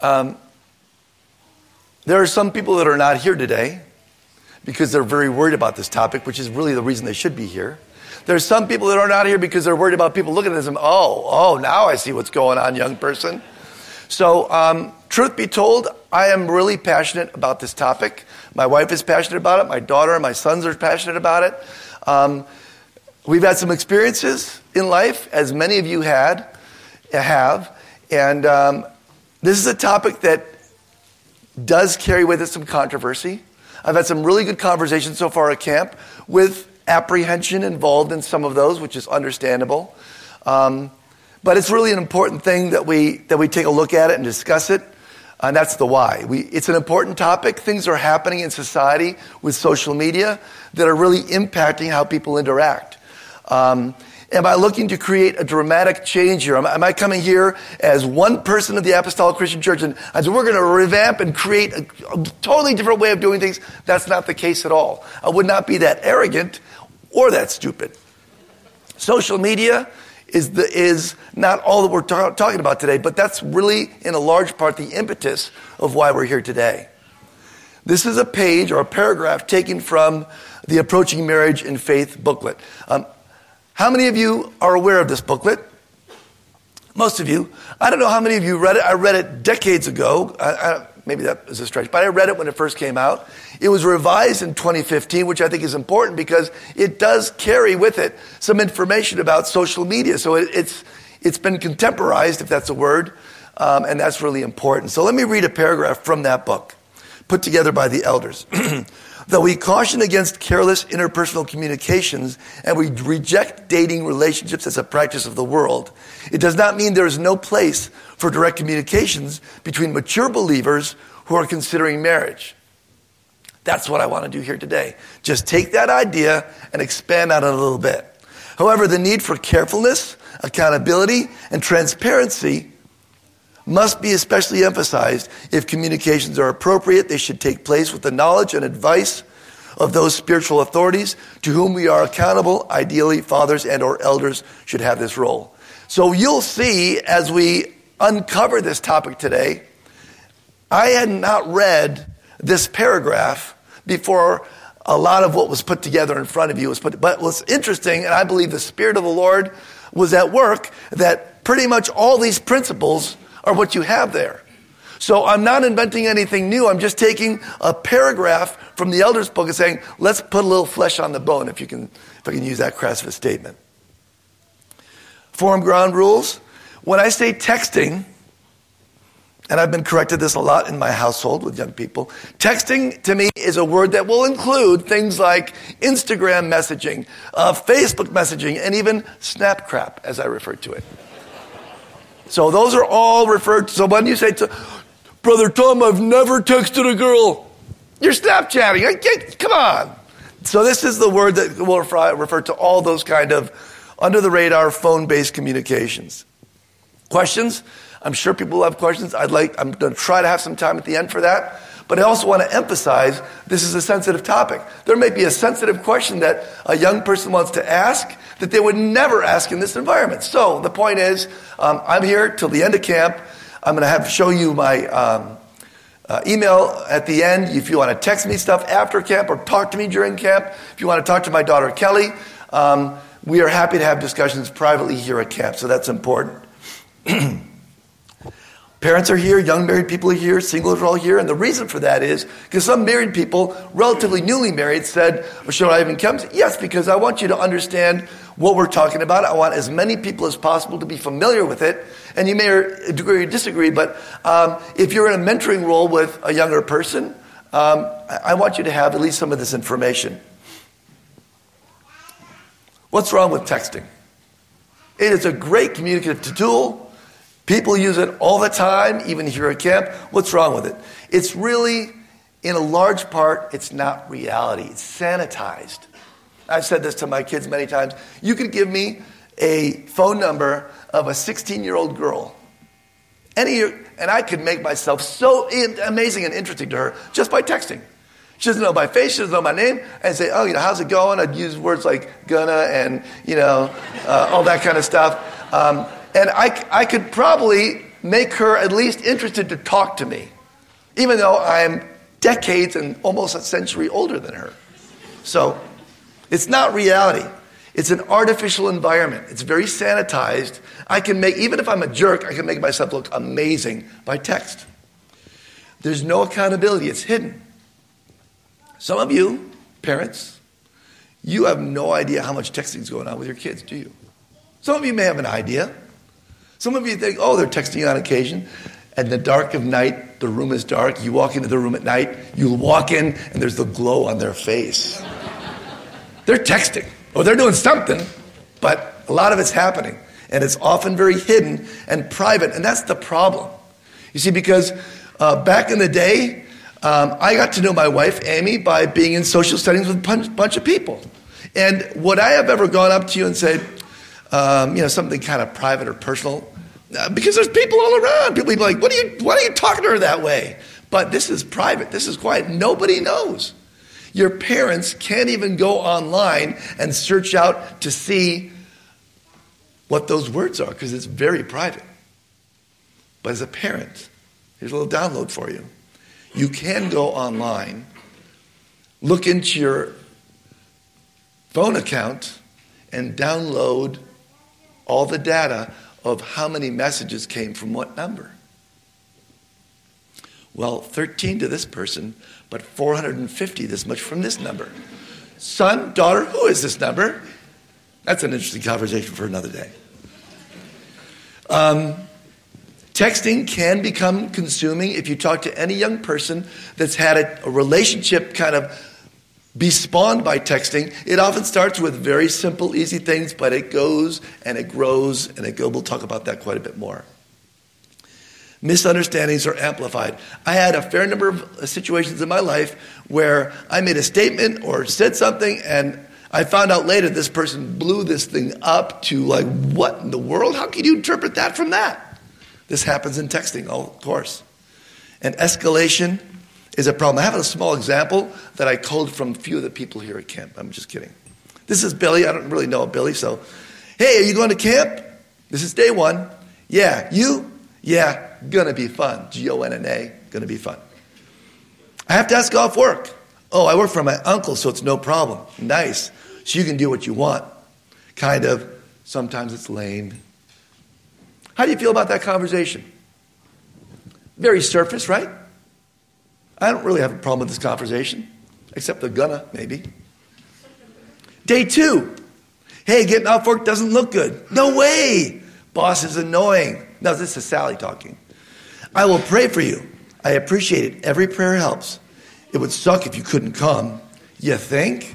Um, there are some people that are not here today because they're very worried about this topic, which is really the reason they should be here. There's some people that are not here because they're worried about people looking at them. Oh, oh, now I see what's going on, young person. So, um, truth be told, I am really passionate about this topic. My wife is passionate about it. My daughter and my sons are passionate about it. Um, we've had some experiences in life, as many of you had, have, and um, this is a topic that does carry with it some controversy. I've had some really good conversations so far at camp with apprehension involved in some of those, which is understandable. Um, but it's really an important thing that we, that we take a look at it and discuss it. And that's the why. We, it's an important topic. Things are happening in society with social media that are really impacting how people interact. Um, Am I looking to create a dramatic change here? Am I coming here as one person of the Apostolic Christian Church and I said, we're going to revamp and create a, a, totally different way of doing things? That's not the case at all. I would not be that arrogant or that stupid. Social media is, the, is not all that we're ta- talking about today, but that's really, in a large part, the impetus of why we're here today. This is a page or a paragraph taken from the Approaching Marriage in Faith booklet. Um, how many of you are aware of this booklet? Most of you. I don't know how many of you read it. I read it decades ago. I, I, maybe that is a stretch, but I read it when it first came out. It was revised in 2015, which I think is important because it does carry with it some information about social media. So it, it's, it's been contemporized, if that's a word, um, and that's really important. So let me read a paragraph from that book put together by the elders. Though we caution against careless interpersonal communications and we reject dating relationships as a practice of the world, it does not mean there is no place for direct communications between mature believers who are considering marriage. That's what I want to do here today. Just take that idea and expand on it a little bit. However, the need for carefulness, accountability, and transparency must be especially emphasized if communications are appropriate. They should take place with the knowledge and advice of those spiritual authorities to whom we are accountable. Ideally, fathers and or elders should have this role. So you'll see as we uncover this topic today, I had not read this paragraph before a lot of what was put together in front of you was put, but what's interesting, and I believe the Spirit of the Lord was at work, that pretty much all these principles are what you have there. So I'm not inventing anything new. I'm just taking a paragraph from the elders book and saying, let's put a little flesh on the bone, if you can, if I can use that crass of a statement. Forum ground rules. When I say texting, and I've been corrected this a lot in my household with young people. Texting to me is a word that will include things like Instagram messaging, uh, Facebook messaging, and even Snapcrap, as I refer to it. So those are all referred to. So when you say to Brother Tom, I've never texted a girl, you're Snapchatting. Come on. So this is the word that will refer to all those kind of under the radar phone based communications. Questions? I'm sure people have questions. I'd like, I'm going to try to have some time at the end for that. But I also want to emphasize this is a sensitive topic. There may be a sensitive question that a young person wants to ask that they would never ask in this environment. So the point is, um, I'm here till the end of camp. I'm going to have show you my um, uh, email at the end if you want to text me stuff after camp or talk to me during camp. If you want to talk to my daughter Kelly, um, we are happy to have discussions privately here at camp. So that's important. Parents are here, young married people are here, singles are all here, and the reason for that is because some married people, relatively newly married, said, well, should I even come? Yes, because I want you to understand what we're talking about. I want as many people as possible to be familiar with it. And you may agree or disagree, but um, if you're in a mentoring role with a younger person, um, I want you to have at least some of this information. What's wrong with texting? It is a great communicative tool. People use it all the time, even here at camp. What's wrong with it? It's really, in a large part, it's not reality. It's sanitized. I've said this to my kids many times. You could give me a phone number of a 16 year old girl. Any, and I could make myself so amazing and interesting to her just by texting. She doesn't know my face, she doesn't know my name, and say, oh, you know, how's it going? I'd use words like gonna and, you know, uh, all that kind of stuff. Um, and I, I could probably make her at least interested to talk to me, even though I'm decades and almost a century older than her. So it's not reality. It's an artificial environment. It's very sanitized. I can make, even if I'm a jerk, I can make myself look amazing by text. There's no accountability, it's hidden. Some of you, parents, you have no idea how much texting is going on with your kids, do you? Some of you may have an idea. Some of you think, oh, they're texting on occasion. At the dark of night, the room is dark. You walk into the room at night, you walk in, and there's the glow on their face. they're texting, or they're doing something, but a lot of it's happening. And it's often very hidden and private, and that's the problem. You see, because uh, back in the day, um, I got to know my wife, Amy, by being in social settings with a bunch of people. And would I have ever gone up to you and said, um, you know, something kind of private or personal? Uh, because there's people all around. People be like, what are you, why are you talking to her that way? But this is private. This is quiet. Nobody knows. Your parents can't even go online and search out to see what those words are because it's very private. But as a parent, here's a little download for you. You can go online, look into your phone account, and download all the data of how many messages came from what number. Well, 13 to this person, but 450 this much from this number. Son, daughter, who is this number? That's an interesting conversation for another day. Um, texting can become consuming if you talk to any young person that's had a, a relationship kind of be spawned by texting. It often starts with very simple, easy things, but it goes and it grows and it goes. We'll talk about that quite a bit more. Misunderstandings are amplified. I had a fair number of situations in my life where I made a statement or said something, and I found out later this person blew this thing up to like, what in the world? How can you interpret that from that? This happens in texting, of course. And escalation is a problem. I have a small example that I culled from a few of the people here at camp. I'm just kidding. This is Billy. I don't really know Billy, so hey, are you going to camp? This is day one. Yeah, you? Yeah, gonna be fun. G O N N A, gonna be fun. I have to ask off work. Oh, I work for my uncle, so it's no problem. Nice. So you can do what you want. Kind of. Sometimes it's lame. How do you feel about that conversation? Very surface, right? I don't really have a problem with this conversation, except the gonna, maybe. Day two. Hey, getting off work doesn't look good. No way. Boss is annoying. No, this is Sally talking. I will pray for you. I appreciate it. Every prayer helps. It would suck if you couldn't come. You think?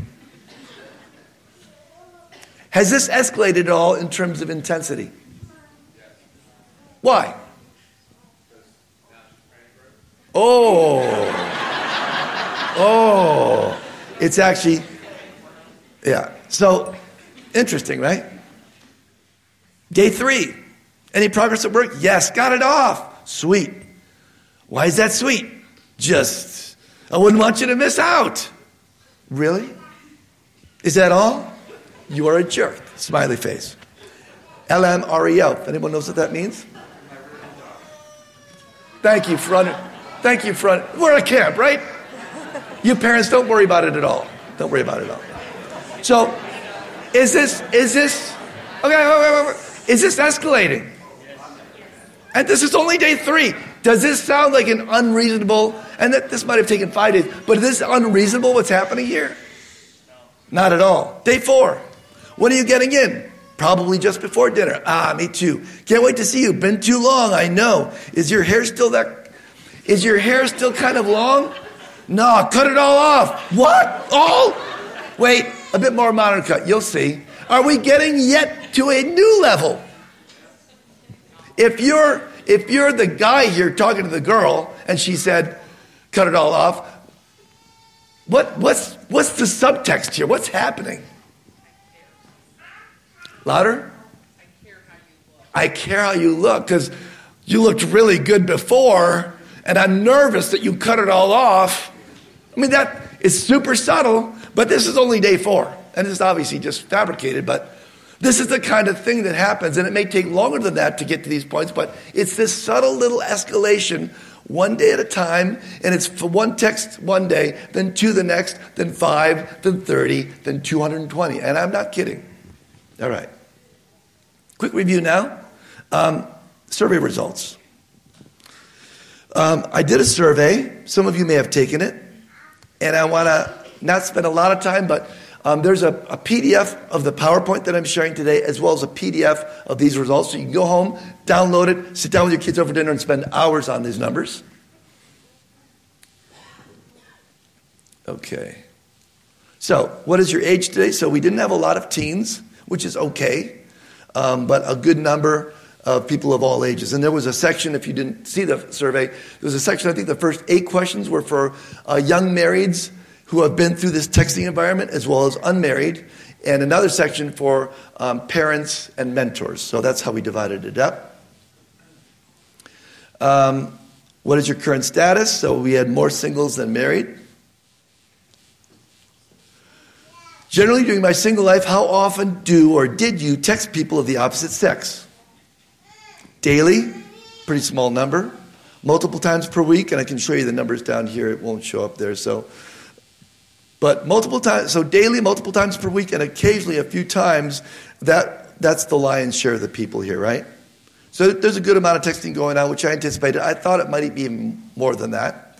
Has this escalated at all in terms of intensity? Why? Oh. Oh. It's actually, yeah. So, interesting, right? Day three. Any progress at work? Yes. Got it off. Sweet. Why is that sweet? Just, I wouldn't want you to miss out. Really? Is that all? You are a jerk. Smiley face. L M R E L. Anyone knows what that means? Thank you for under. Thank you, front. We're at camp, right? You parents, don't worry about it at all. Don't worry about it at all. So, is this, is this, okay, wait, wait, wait, is this escalating? And this is only day three. Does this sound like an unreasonable, and that this might have taken five days, but is this unreasonable what's happening here? Not at all. Day four. When are you getting in? Probably just before dinner. Ah, me too. Can't wait to see you. Been too long, I know. Is your hair still that is your hair still kind of long? No, cut it all off. What? All? Wait, a bit more modern cut. You'll see. Are we getting yet to a new level? If you're if you're the guy here talking to the girl and she said, cut it all off, what, what's, what's the subtext here? What's happening? Louder? I care how you look I care how you look, because you looked really good before and I'm nervous that you cut it all off. I mean, that is super subtle, but this is only day four. And this is obviously just fabricated, but This is the kind of thing that happens, and it may take longer than that to get to these points, but it's this subtle little escalation one day at a time, and it's for one text one day, then two the next, then five, then 30, then 220. And I'm not kidding. All right. Quick review now. Um, survey results. Um, I did a survey. Some of you may have taken it. And I want to not spend a lot of time, but um, there's a, a, PDF of the PowerPoint that I'm sharing today, as well as a PDF of these results. So you can go home, download it, sit down with your kids over dinner, and spend hours on these numbers. Okay. So, what is your age today? So, we didn't have a lot of teens, which is okay, um, but a good number of people of all ages. And there was a section, if you didn't see the survey, there was a section, I think the first eight questions were for uh, young marrieds who have been through this texting environment as well as unmarried, and another section for um, parents and mentors. So that's how we divided it up. Um, what is your current status? So we had more singles than married. Generally, during my single life, how often do or did you text people of the opposite sex? Daily, pretty small number. Multiple times per week, and I can show you the numbers down here. It won't show up there. So but multiple times, so daily, multiple times per week, and occasionally a few times, that, that's the lion's share of the people here, right? So there's a good amount of texting going on, which I anticipated. I thought it might be more than that.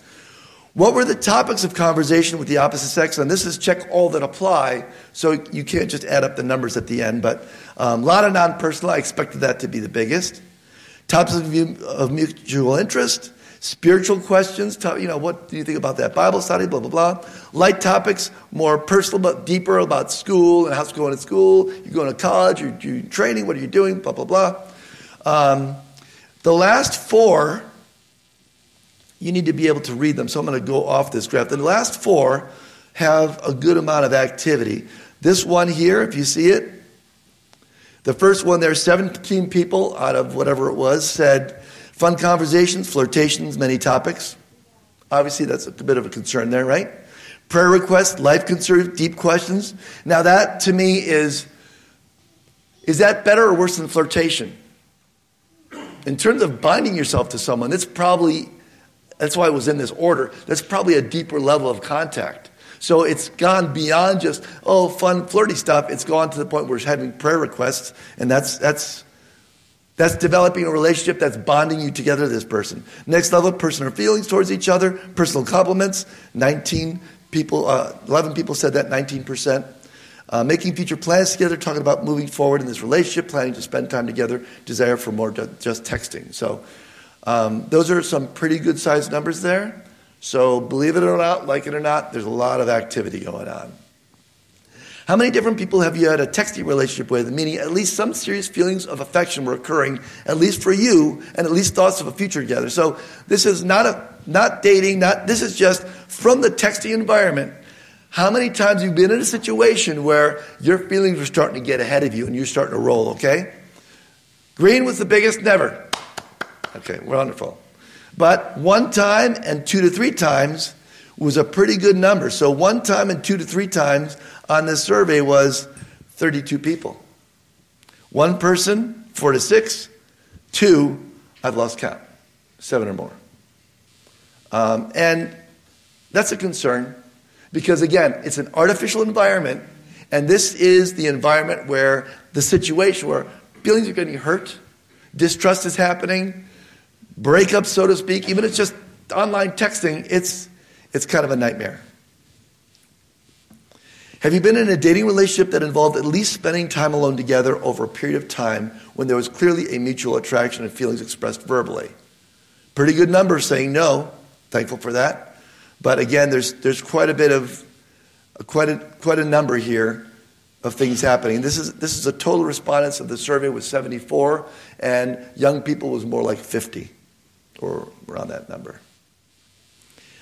What were the topics of conversation with the opposite sex? And this is check all that apply, so you can't just add up the numbers at the end. But um, a lot of non personal, I expected that to be the biggest. Topics of, of mutual interest, Spiritual questions, you know, what do you think about that? Bible study, blah, blah, blah. Light topics, more personal, but deeper about school and how's it going at school. You're going to college, you're, you're training, what are you doing, blah, blah, blah. Um, the last four, you need to be able to read them, so I'm going to go off this graph. The last four have a good amount of activity. This one here, if you see it, the first one there, 17 people out of whatever it was said, Fun conversations, flirtations, many topics. Obviously, that's a bit of a concern there, right? Prayer requests, life concerns, deep questions. Now, that to me is is that better or worse than flirtation? In terms of binding yourself to someone, that's probably that's why it was in this order. That's probably a deeper level of contact. So it's gone beyond just oh fun flirty stuff. It's gone to the point where it's having prayer requests, and that's that's that's developing a relationship that's bonding you together this person. Next level, personal feelings towards each other, personal compliments. 19 people, uh, 11 people said that, 19%. Uh, making future plans together, talking about moving forward in this relationship, planning to spend time together, desire for more just texting. So, um, those are some pretty good sized numbers there. So, believe it or not, like it or not, there's a lot of activity going on. How many different people have you had a texting relationship with, meaning at least some serious feelings of affection were occurring, at least for you, and at least thoughts of a future together? So this is not a not dating, not this is just from the texting environment. How many times you've been in a situation where your feelings are starting to get ahead of you and you're starting to roll, okay? Green was the biggest, never. Okay, wonderful. But one time and two to three times was a pretty good number. So one time and two to three times on this survey was 32 people. One person, four to six. Two, I've lost count, seven or more. Um, and that's a concern because, again, it's an artificial environment, and this is the environment where the situation where feelings are getting hurt, distrust is happening, breakup, so to speak, even if it's just online texting, it's, it's kind of a nightmare. Have you been in a dating relationship that involved at least spending time alone together over a period of time when there was clearly a mutual attraction and feelings expressed verbally? Pretty good number saying no. Thankful for that. But again, there's, there's quite a bit of, quite a, quite a number here of things happening. This is, this is a total respondents of the survey was 74, and young people was more like 50, or around that number.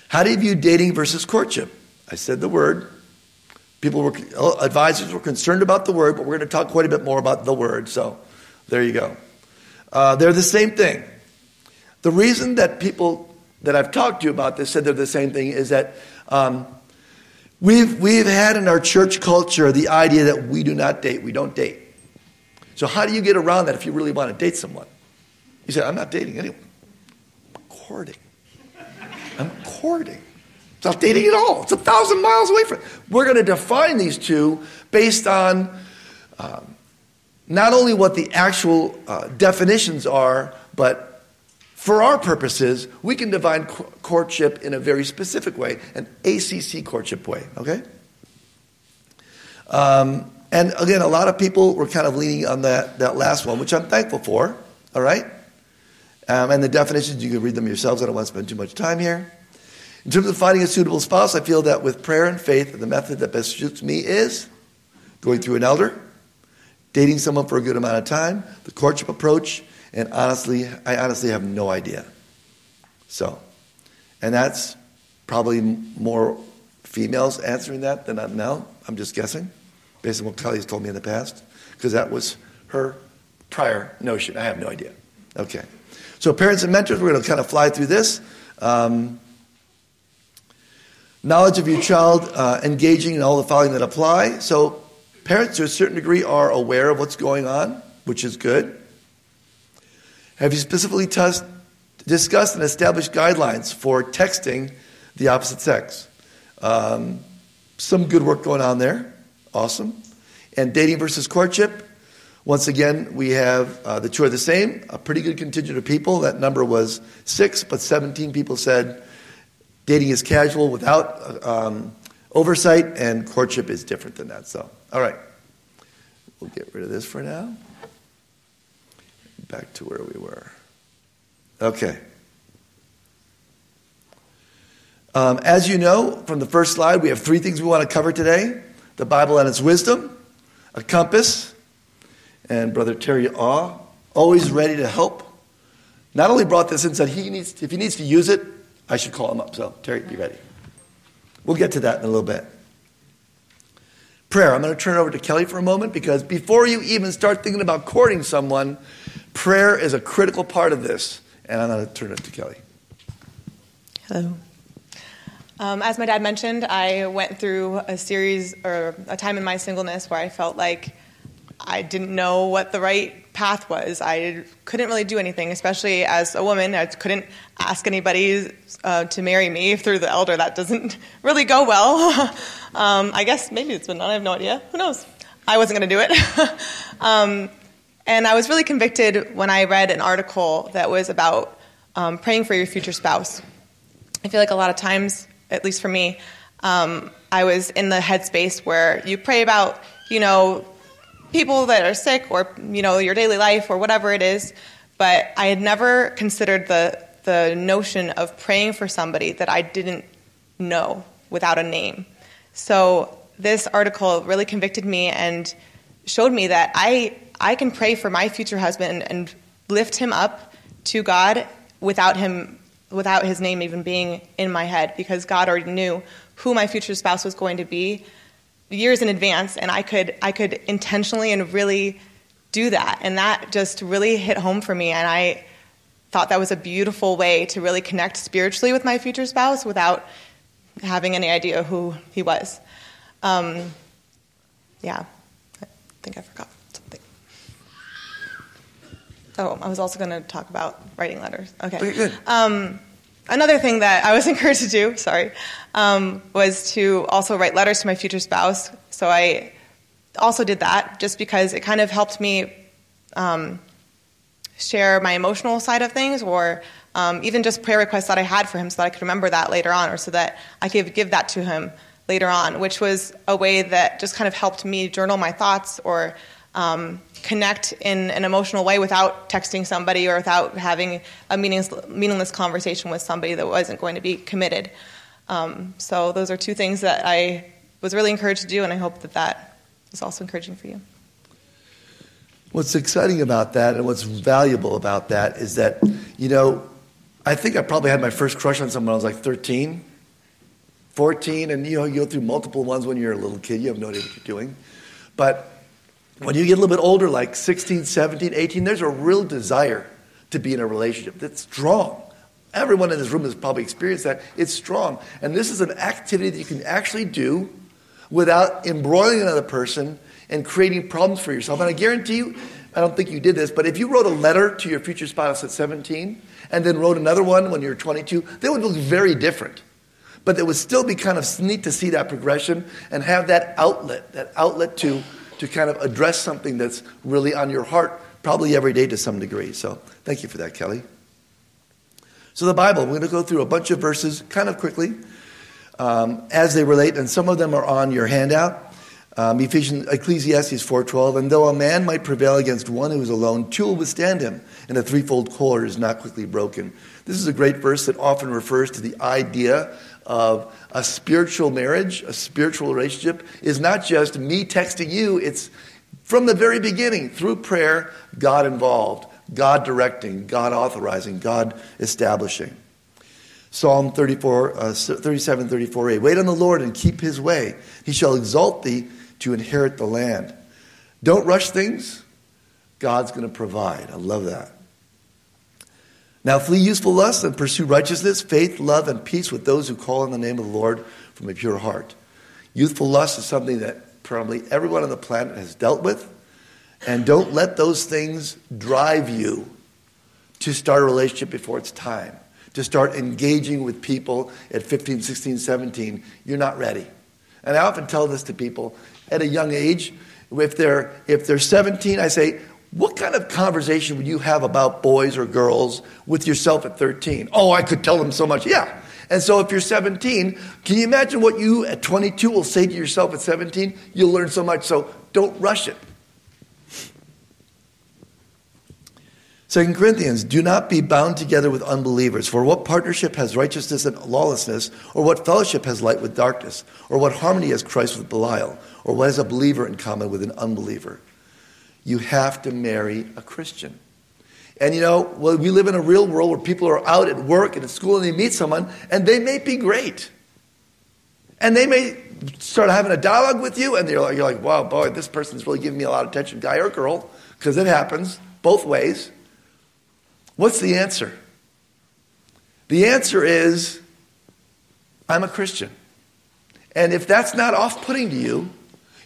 How do you view dating versus courtship? I said the word. People were, advisors were concerned about the word, but we're going to talk quite a bit more about the word. So there you go. Uh, they're the same thing. The reason that people that I've talked to about this said they're the same thing is that um, we've, we've had in our church culture the idea that we do not date, we don't date. So, how do you get around that if you really want to date someone? You say, I'm not dating anyone. I'm courting. I'm courting. It's not dating at all. It's a thousand miles away from it. We're going to define these two based on um, not only what the actual uh, definitions are, but for our purposes, we can define courtship in a very specific way, an ACC courtship way, okay? Um, and again, a lot of people were kind of leaning on that, that last one, which I'm thankful for, all right? Um, and the definitions, you can read them yourselves. I don't want to spend too much time here. In terms of finding a suitable spouse, I feel that with prayer and faith, the method that best suits me is going through an elder, dating someone for a good amount of time, the courtship approach, and honestly, I honestly have no idea. So, and that's probably more females answering that than I'm now. I'm just guessing based on what Kelly has told me in the past, because that was her prior notion. I have no idea. Okay. So, parents and mentors, we're going to kind of fly through this. Um, knowledge of your child, uh, engaging in all the following that apply. So, parents to a certain degree are aware of what's going on, which is good. Have you specifically discussed and established guidelines for texting the opposite sex? Um, some good work going on there. Awesome. And dating versus courtship, once again, we have uh, the two are the same, a pretty good contingent of people. That number was six, but 17 people said dating is casual without um, oversight, and courtship is different than that. So, all right. We'll get rid of this for now. Back to where we were. Okay. Um, as you know from the first slide, we have three things we want to cover today the Bible and its wisdom, a compass, and Brother Terry Ah, always ready to help. Not only brought this in, said he needs, if he needs to use it, I should call him up. So, Terry, be ready. We'll get to that in a little bit. Prayer. I'm going to turn it over to Kelly for a moment because before you even start thinking about courting someone, prayer is a critical part of this. And I'm going to turn it to Kelly. Hello. Um, as my dad mentioned, I went through a series or a time in my singleness where I felt like I didn't know what the right path was. I couldn't really do anything, especially as a woman. I couldn't ask anybody uh, to marry me through the elder. That doesn't really go well. um, I guess maybe it's been done. I have no idea. Who knows? I wasn't going to do it. um, and I was really convicted when I read an article that was about um, praying for your future spouse. I feel like a lot of times at least for me, um, I was in the headspace where you pray about, you know, people that are sick or, you know, your daily life or whatever it is. But I had never considered the, the notion of praying for somebody that I didn't know without a name. So this article really convicted me and showed me that I, I can pray for my future husband and lift him up to God without him without his name even being in my head because God already knew who my future spouse was going to be years in advance and I could I could intentionally and really do that and that just really hit home for me and I thought that was a beautiful way to really connect spiritually with my future spouse without having any idea who he was. Um, yeah, I think I forgot something. Oh, I was also going to talk about writing letters. Okay. Um, another thing that I was encouraged to do, sorry, um, was to also write letters to my future spouse. So I also did that just because it kind of helped me um, share my emotional side of things or um, even just prayer requests that I had for him so that I could remember that later on or so that I could give that to him later on, which was a way that just kind of helped me journal my thoughts or um, connect in an emotional way without texting somebody or without having a meaningless, conversation with somebody that wasn't going to be committed. Um, so those are two things that I was really encouraged to do, and I hope that that is also encouraging for you. What's exciting about that and what's valuable about that is that, you know, I think I probably had my first crush on someone I was like 13, 14, and you know, you go through multiple ones when you're a little kid, you have no idea what you're doing. But when you get a little bit older, like 16, 17, 18, there's a real desire to be in a relationship that's strong. Everyone in this room has probably experienced that. It's strong. And this is an activity that you can actually do without embroiling another person and creating problems for yourself. And I guarantee you, I don't think you did this, but if you wrote a letter to your future spouse at 17 and then wrote another one when you're 22, they would look very different. But it would still be kind of neat to see that progression and have that outlet, that outlet to, to kind of address something that's really on your heart, probably every day to some degree. So thank you for that, Kelly. So the Bible, we're going to go through a bunch of verses kind of quickly um, as they relate, and some of them are on your handout. Um, Ephesians, Ecclesiastes 4.12, and though a man might prevail against one who is alone, two will withstand him, and a threefold cord is not quickly broken. This is a great verse that often refers to the idea of a spiritual marriage, a spiritual relationship, is not just me texting you, it's from the very beginning, through prayer, God involved, God directing, God authorizing, God establishing. Psalm 34, uh, 37, 34a. Wait on the Lord and keep his way. He shall exalt thee to inherit the land. Don't rush things. God's going to provide. I love that. Now flee useful lusts and pursue righteousness, faith, love, and peace with those who call on the name of the Lord from a pure heart. Youthful lust is something that probably everyone on the planet has dealt with. And don't let those things drive you to start a relationship before it's time, to start engaging with people at 15, 16, 17. You're not ready. And I often tell this to people at a young age. If they're, if they're 17, I say, what kind of conversation would you have about boys or girls with yourself at 13? Oh, I could tell them so much. Yeah. And so if you're 17, can you imagine what you at 22 will say to yourself at 17? You'll learn so much. So don't rush it. 2 Corinthians, do not be bound together with unbelievers. For what partnership has righteousness and lawlessness? Or what fellowship has light with darkness? Or what harmony has Christ with Belial? Or what has a believer in common with an unbeliever? You have to marry a Christian. And you know, well, we live in a real world where people are out at work and at school and they meet someone and they may be great. And they may start having a dialogue with you and you're like, you're like wow, boy, this person's really giving me a lot of attention, guy or girl, because it happens both ways. What's the answer? The answer is I'm a Christian. And if that's not off putting to you,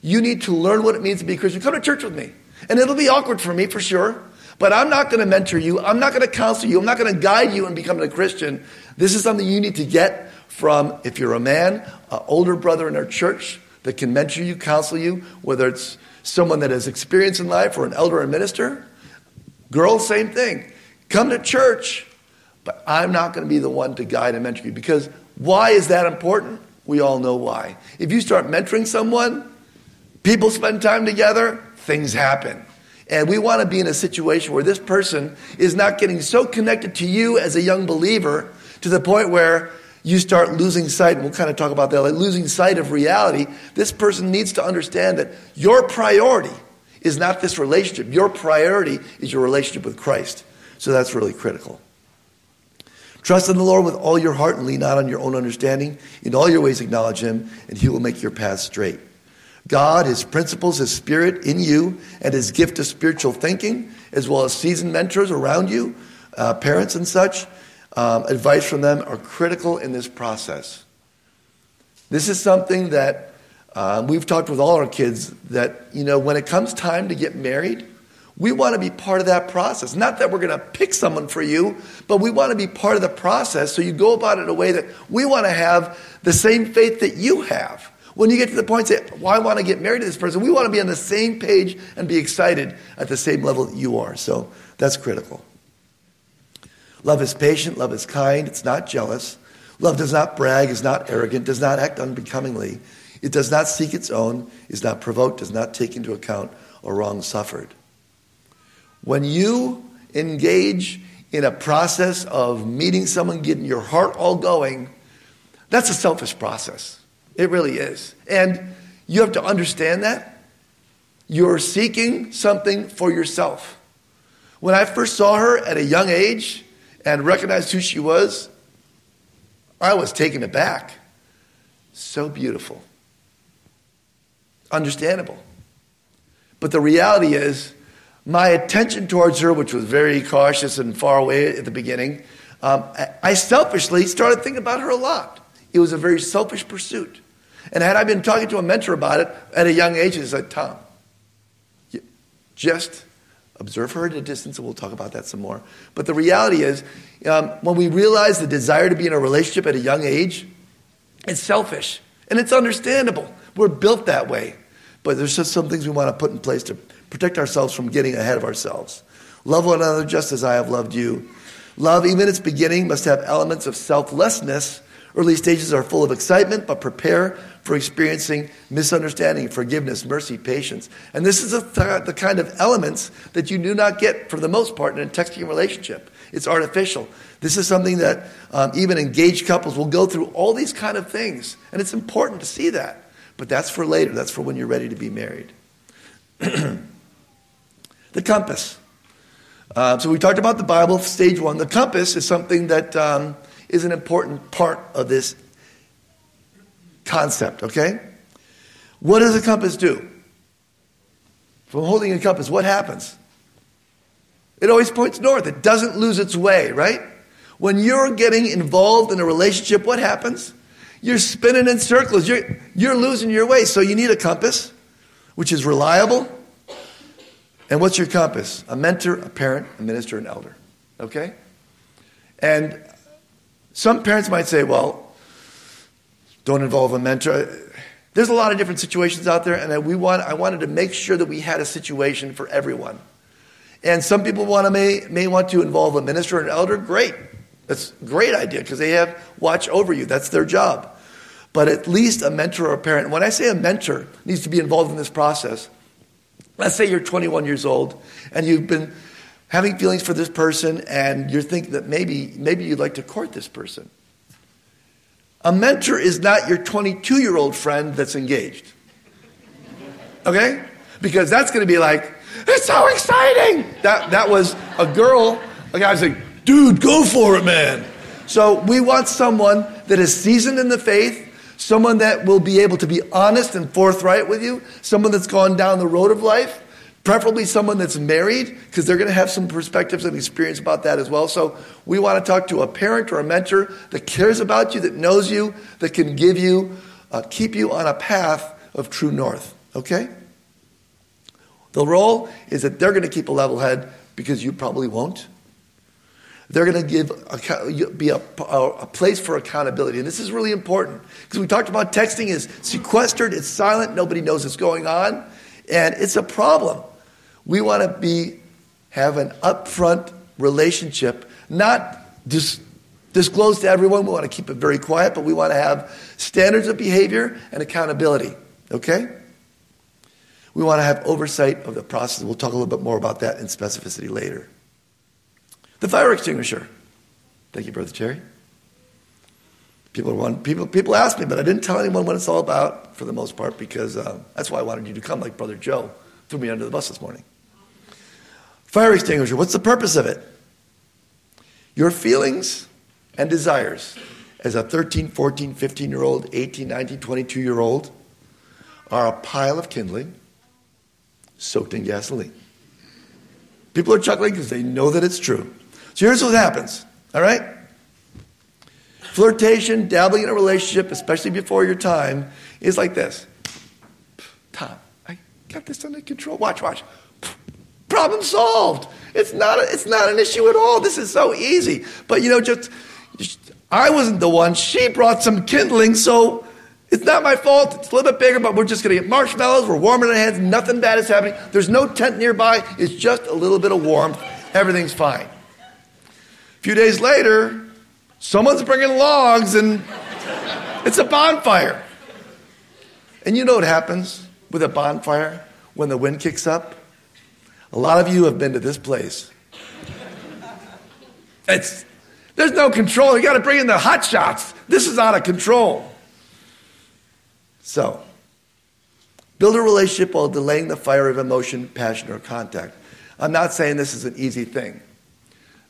you need to learn what it means to be a Christian. Come to church with me. And it'll be awkward for me for sure. But I'm not going to mentor you. I'm not going to counsel you. I'm not going to guide you in becoming a Christian. This is something you need to get from, if you're a man, an older brother in our church that can mentor you, counsel you, whether it's someone that has experience in life or an elder or minister. Girls, same thing. Come to church, but I'm not going to be the one to guide and mentor you. Because why is that important? We all know why. If you start mentoring someone, people spend time together, things happen. And we want to be in a situation where this person is not getting so connected to you as a young believer to the point where you start losing sight, and we'll kind of talk about that, like losing sight of reality. This person needs to understand that your priority is not this relationship. Your priority is your relationship with Christ. So that's really critical. Trust in the Lord with all your heart and lean not on your own understanding. In all your ways acknowledge him, and he will make your path straight. God, his principles, his spirit in you, and his gift of spiritual thinking, as well as seasoned mentors around you, uh, parents and such, um, advice from them are critical in this process. This is something that uh, we've talked with all our kids that, you know, when it comes time to get married, we want to be part of that process. Not that we're going to pick someone for you, but we want to be part of the process. So you go about it in a way that we want to have the same faith that you have. When you get to the point, say, well, I want to get married to this person, we want to be on the same page and be excited at the same level that you are. So that's critical. Love is patient, love is kind, it's not jealous. Love does not brag, is not arrogant, does not act unbecomingly. It does not seek its own, is not provoked, does not take into account a wrong suffered. When you engage in a process of meeting someone, getting your heart all going, that's a selfish process. It really is. And you have to understand that. You're seeking something for yourself. When I first saw her at a young age and recognized who she was, I was taken aback. So beautiful. Understandable. But the reality is, my attention towards her, which was very cautious and far away at the beginning, um, I selfishly started thinking about her a lot. It was a very selfish pursuit. And had I been talking to a mentor about it at a young age, he said, Tom, just observe her at a distance, and we'll talk about that some more. But the reality is, um, when we realize the desire to be in a relationship at a young age, it's selfish. And it's understandable. We're built that way. But there's just some things we want to put in place to protect ourselves from getting ahead of ourselves. Love one another just as I have loved you. Love, even its beginning, must have elements of selflessness. Early stages are full of excitement, but prepare for experiencing misunderstanding, forgiveness, mercy, patience. And this is th- the kind of elements that you do not get, for the most part, in a texting relationship. It's artificial. This is something that um, even engaged couples will go through all these kind of things. And it's important to see that. But that's for later. That's for when you're ready to be married. the compass. Uh, so we talked about the Bible, stage one. The compass is something that um, is an important part of this concept, okay? What does a compass do? From holding a compass, what happens? It always points north. It doesn't lose its way, right? When you're getting involved in a relationship, what happens? You're spinning in circles. You're, you're losing your way. So you need a compass, which is reliable. And what's your compass? A mentor, a parent, a minister, an elder. Okay? And some parents might say, well, don't involve a mentor. There's a lot of different situations out there, and we want, I wanted to make sure that we had a situation for everyone. And some people want to, may, may want to involve a minister or an elder. Great. That's a great idea because they have watch over you. That's their job. But at least a mentor or a parent. When I say a mentor needs to be involved in this process, let's say you're 21 years old and you've been having feelings for this person and you're thinking that maybe, maybe you'd like to court this person. A mentor is not your 22 year old friend that's engaged. Okay? Because that's going to be like, it's so exciting. That, that was a girl, a guy was like, dude, go for it, man. So we want someone that is seasoned in the faith, someone that will be able to be honest and forthright with you, someone that's gone down the road of life, preferably someone that's married, because they're going to have some perspectives and experience about that as well. So we want to talk to a parent or a mentor that cares about you, that knows you, that can give you, uh, keep you on a path of true north. Okay? The role is that they're going to keep a level head because you probably won't. They're going to give be a, a, place for accountability, and this is really important because we talked about texting is sequestered, it's silent, nobody knows what's going on, and it's a problem. We want to be have an upfront relationship, not dis, disclose to everyone. We want to keep it very quiet, but we want to have standards of behavior and accountability. Okay. We want to have oversight of the process. We'll talk a little bit more about that in specificity later. The fire extinguisher. Thank you, Brother Jerry. People, want, people, people ask me, but I didn't tell anyone what it's all about for the most part because uh, that's why I wanted you to come, like Brother Joe threw me under the bus this morning. Fire extinguisher, what's the purpose of it? Your feelings and desires as a 13, 14, 15 year old, 18, 19, 22 year old are a pile of kindling soaked in gasoline. People are chuckling because they know that it's true. So here's what happens, all right? Flirtation, dabbling in a relationship, especially before your time, is like this. Tom, I got this under control. Watch, watch. Problem solved. It's not, it's not an issue at all. This is so easy. But you know, just, just I wasn't the one. She brought some kindling, so it's not my fault. It's a little bit bigger, but we're just going to get marshmallows. We're warming our hands. Nothing bad is happening. There's no tent nearby. It's just a little bit of warmth. Everything's fine A few days later, someone's bringing logs and it's a bonfire. And you know what happens with a bonfire when the wind kicks up? A lot of you have been to this place. It's, there's no control. You got to bring in the hot shots. This is out of control. So, build a relationship while delaying the fire of emotion, passion, or contact. I'm not saying this is an easy thing.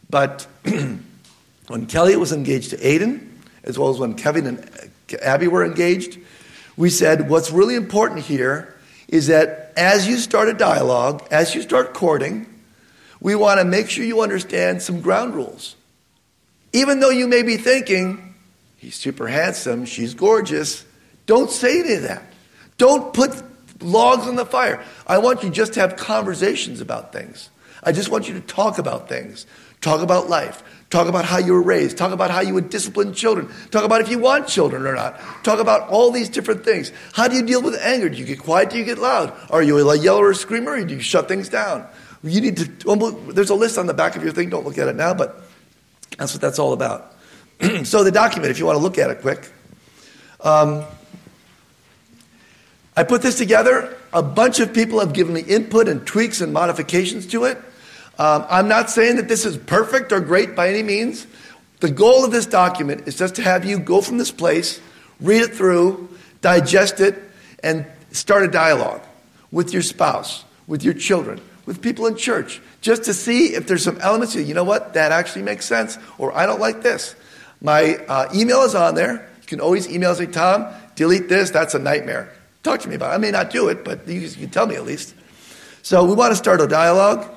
But when Kelly was engaged to Aiden, as well as when Kevin and Abby were engaged, we said what's really important here is that as you start a dialogue, as you start courting, we want to make sure you understand some ground rules. Even though you may be thinking, he's super handsome, she's gorgeous, don't say any of that. Don't put logs on the fire. I want you just to have conversations about things. I just want you to talk about things. Talk about life. Talk about how you were raised. Talk about how you would discipline children. Talk about if you want children or not. Talk about all these different things. How do you deal with anger? Do you get quiet? Do you get loud? Are you a yeller or a screamer? Or do you shut things down? You need to, there's a list on the back of your thing. Don't look at it now, but that's what that's all about. so the document, if you want to look at it quick. Um, I put this together. A bunch of people have given me input and tweaks and modifications to it. Um, I'm not saying that this is perfect or great by any means. The goal of this document is just to have you go from this place, read it through, digest it, and start a dialogue with your spouse, with your children, with people in church, just to see if there's some elements you, you know what, that actually makes sense, or I don't like this. My uh, email is on there. You can always email say, Tom, delete this, that's a nightmare. Talk to me about it. I may not do it, but you can tell me at least. So we want to start a dialogue.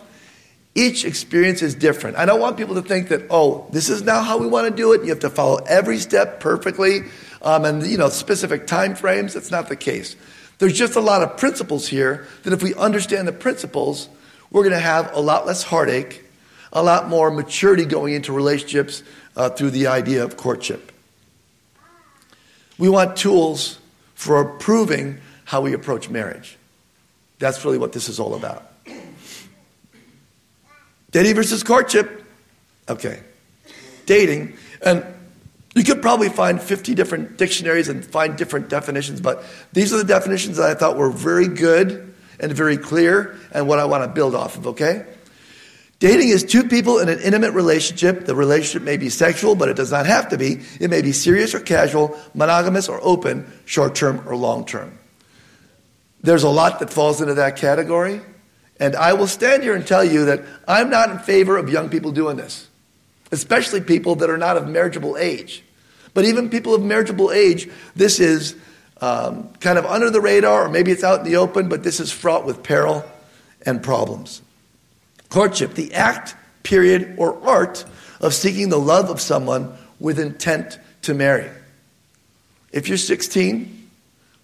Each experience is different. I don't want people to think that, oh, this is now how we want to do it. You have to follow every step perfectly um, and, you know, specific time frames. That's not the case. There's just a lot of principles here that if we understand the principles, we're going to have a lot less heartache, a lot more maturity going into relationships uh, through the idea of courtship. We want tools for improving how we approach marriage. That's really what this is all about. Dating versus courtship. Okay. Dating. And you could probably find 50 different dictionaries and find different definitions, but these are the definitions that I thought were very good and very clear and what I want to build off of, okay? Dating is two people in an intimate relationship. The relationship may be sexual, but it does not have to be. It may be serious or casual, monogamous or open, short term or long term. There's a lot that falls into that category. And I will stand here and tell you that I'm not in favor of young people doing this, especially people that are not of marriageable age. But even people of marriageable age, this is um, kind of under the radar, or maybe it's out in the open, but this is fraught with peril and problems. Courtship, the act, period, or art of seeking the love of someone with intent to marry. If you're 16,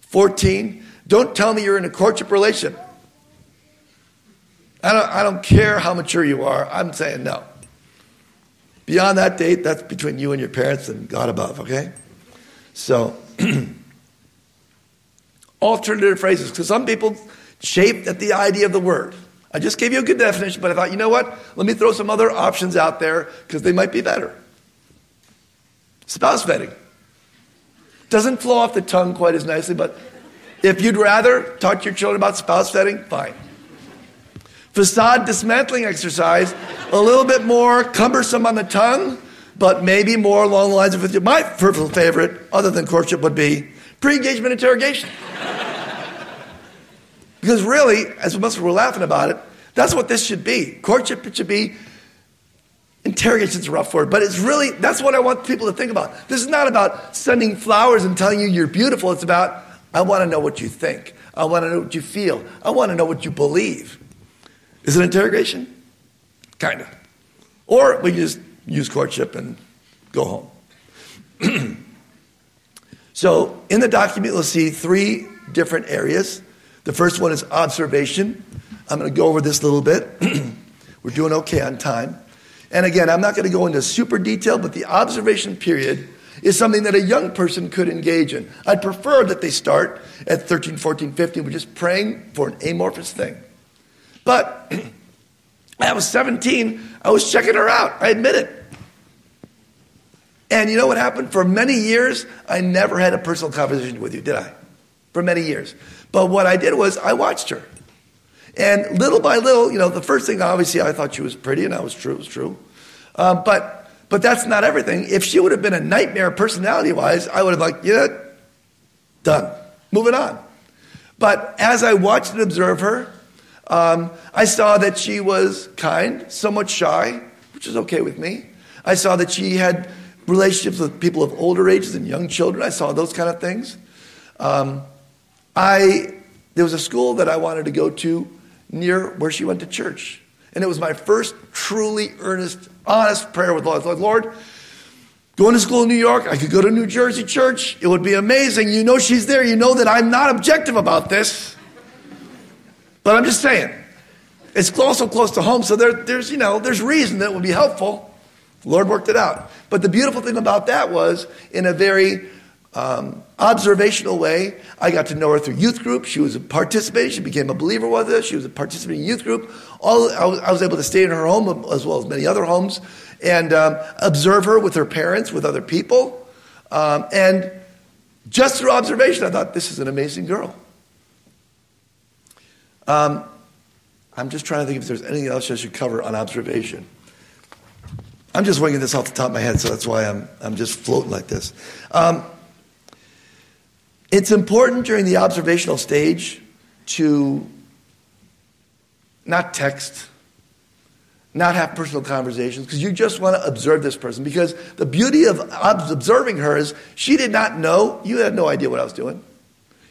14, don't tell me you're in a courtship relation. I don't, I don't care how mature you are. I'm saying no. Beyond that date, that's between you and your parents and God above, okay? So, alternative phrases, because some people chafe at the idea of the word. I just gave you a good definition, but I thought, you know what? Let me throw some other options out there because they might be better. Spouse vetting. Doesn't flow off the tongue quite as nicely, but if you'd rather talk to your children about spouse vetting, fine facade dismantling exercise, a little bit more cumbersome on the tongue, but maybe more along the lines of my personal favorite, other than courtship, would be pre engagement interrogation. because really, as most of we're laughing about it, that's what this should be. Courtship it should be. Interrogation's a rough word, but it's really, that's what I want people to think about. This is not about sending flowers and telling you you're beautiful. It's about, I want to know what you think. I want to know what you feel. I want to know what you believe. Is it interrogation? Kind of. Or we just use courtship and go home. so in the document, you'll see three different areas. The first one is observation. I'm going to go over this a little bit. We're doing okay on time. And again, I'm not going to go into super detail, but the observation period is something that a young person could engage in. I'd prefer that they start at 13, 14, 15 with just praying for an amorphous thing. But I was 17, I was checking her out. I admit it. And you know what happened? For many years, I never had a personal conversation with you, did I? For many years. But what I did was I watched her. And little by little, you know, the first thing, obviously, I thought she was pretty, and that was true, it was true. Um, but, but that's not everything. If she would have been a nightmare personality wise, I would have, like, yeah, done. Moving on. But as I watched and observed her, um, I saw that she was kind, somewhat shy, which is okay with me. I saw that she had relationships with people of older ages and young children. I saw those kind of things. Um, I there was a school that I wanted to go to near where she went to church, and it was my first truly earnest, honest prayer with Lord. Like, Lord, going to school in New York, I could go to New Jersey church. It would be amazing. You know she's there. You know that I'm not objective about this. But I'm just saying, It's also close to home, so there, there's, you know, there's reason that would be helpful. The Lord worked it out. But the beautiful thing about that was, in a very um, observational way, I got to know her through youth group. She was a participant. She became a believer with us. She was a participant in youth group. All, I, was, I was able to stay in her home as well as many other homes and um, observe her with her parents, with other people. Um, and just through observation, I thought, this is an amazing girl. Um, I'm just trying to think if there's anything else I should cover on observation. I'm just winging this off the top of my head, so that's why I'm, I'm just floating like this. Um, it's important during the observational stage to not text, not have personal conversations, because you just want to observe this person. Because the beauty of observing her is she did not know, you had no idea what I was doing.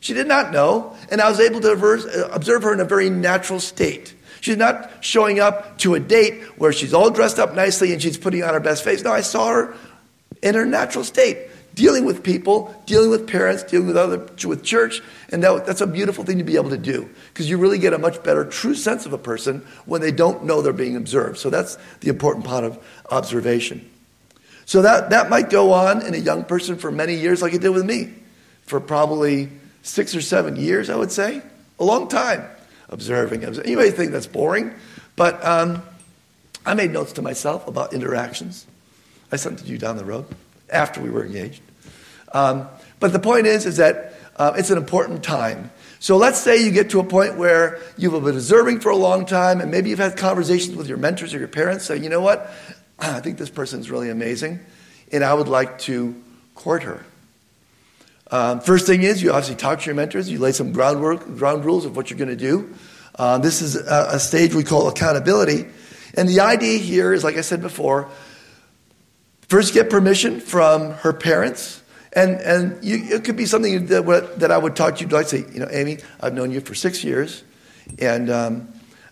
She did not know, and I was able to uh, observe her in a very natural state. She's not showing up to a date where she's all dressed up nicely and she's putting on her best face. No, I saw her in her natural state, dealing with people, dealing with parents, dealing with other with church, and that, that's a beautiful thing to be able to do because you really get a much better true sense of a person when they don't know they're being observed. So that's the important part of observation. So that, that might go on in a young person for many years, like it did with me, for probably six or seven years, I would say. A long time observing. You may think that's boring, but um, I made notes to myself about interactions. I sent to you down the road after we were engaged. Um, but the point is, is that uh, it's an important time. So let's say you get to a point where you've been observing for a long time, and maybe you've had conversations with your mentors or your parents. Say, you know what? I think this person's really amazing, and I would like to court her. Um, first thing is, you obviously talk to your mentors. You lay some groundwork, ground rules of what you're going to do. Uh, this is a, a stage we call accountability. And the idea here is, like I said before, first get permission from her parents. And, and you, it could be something that, that I would talk to you. I'd say, you know, Amy, I've known you for six years, and um,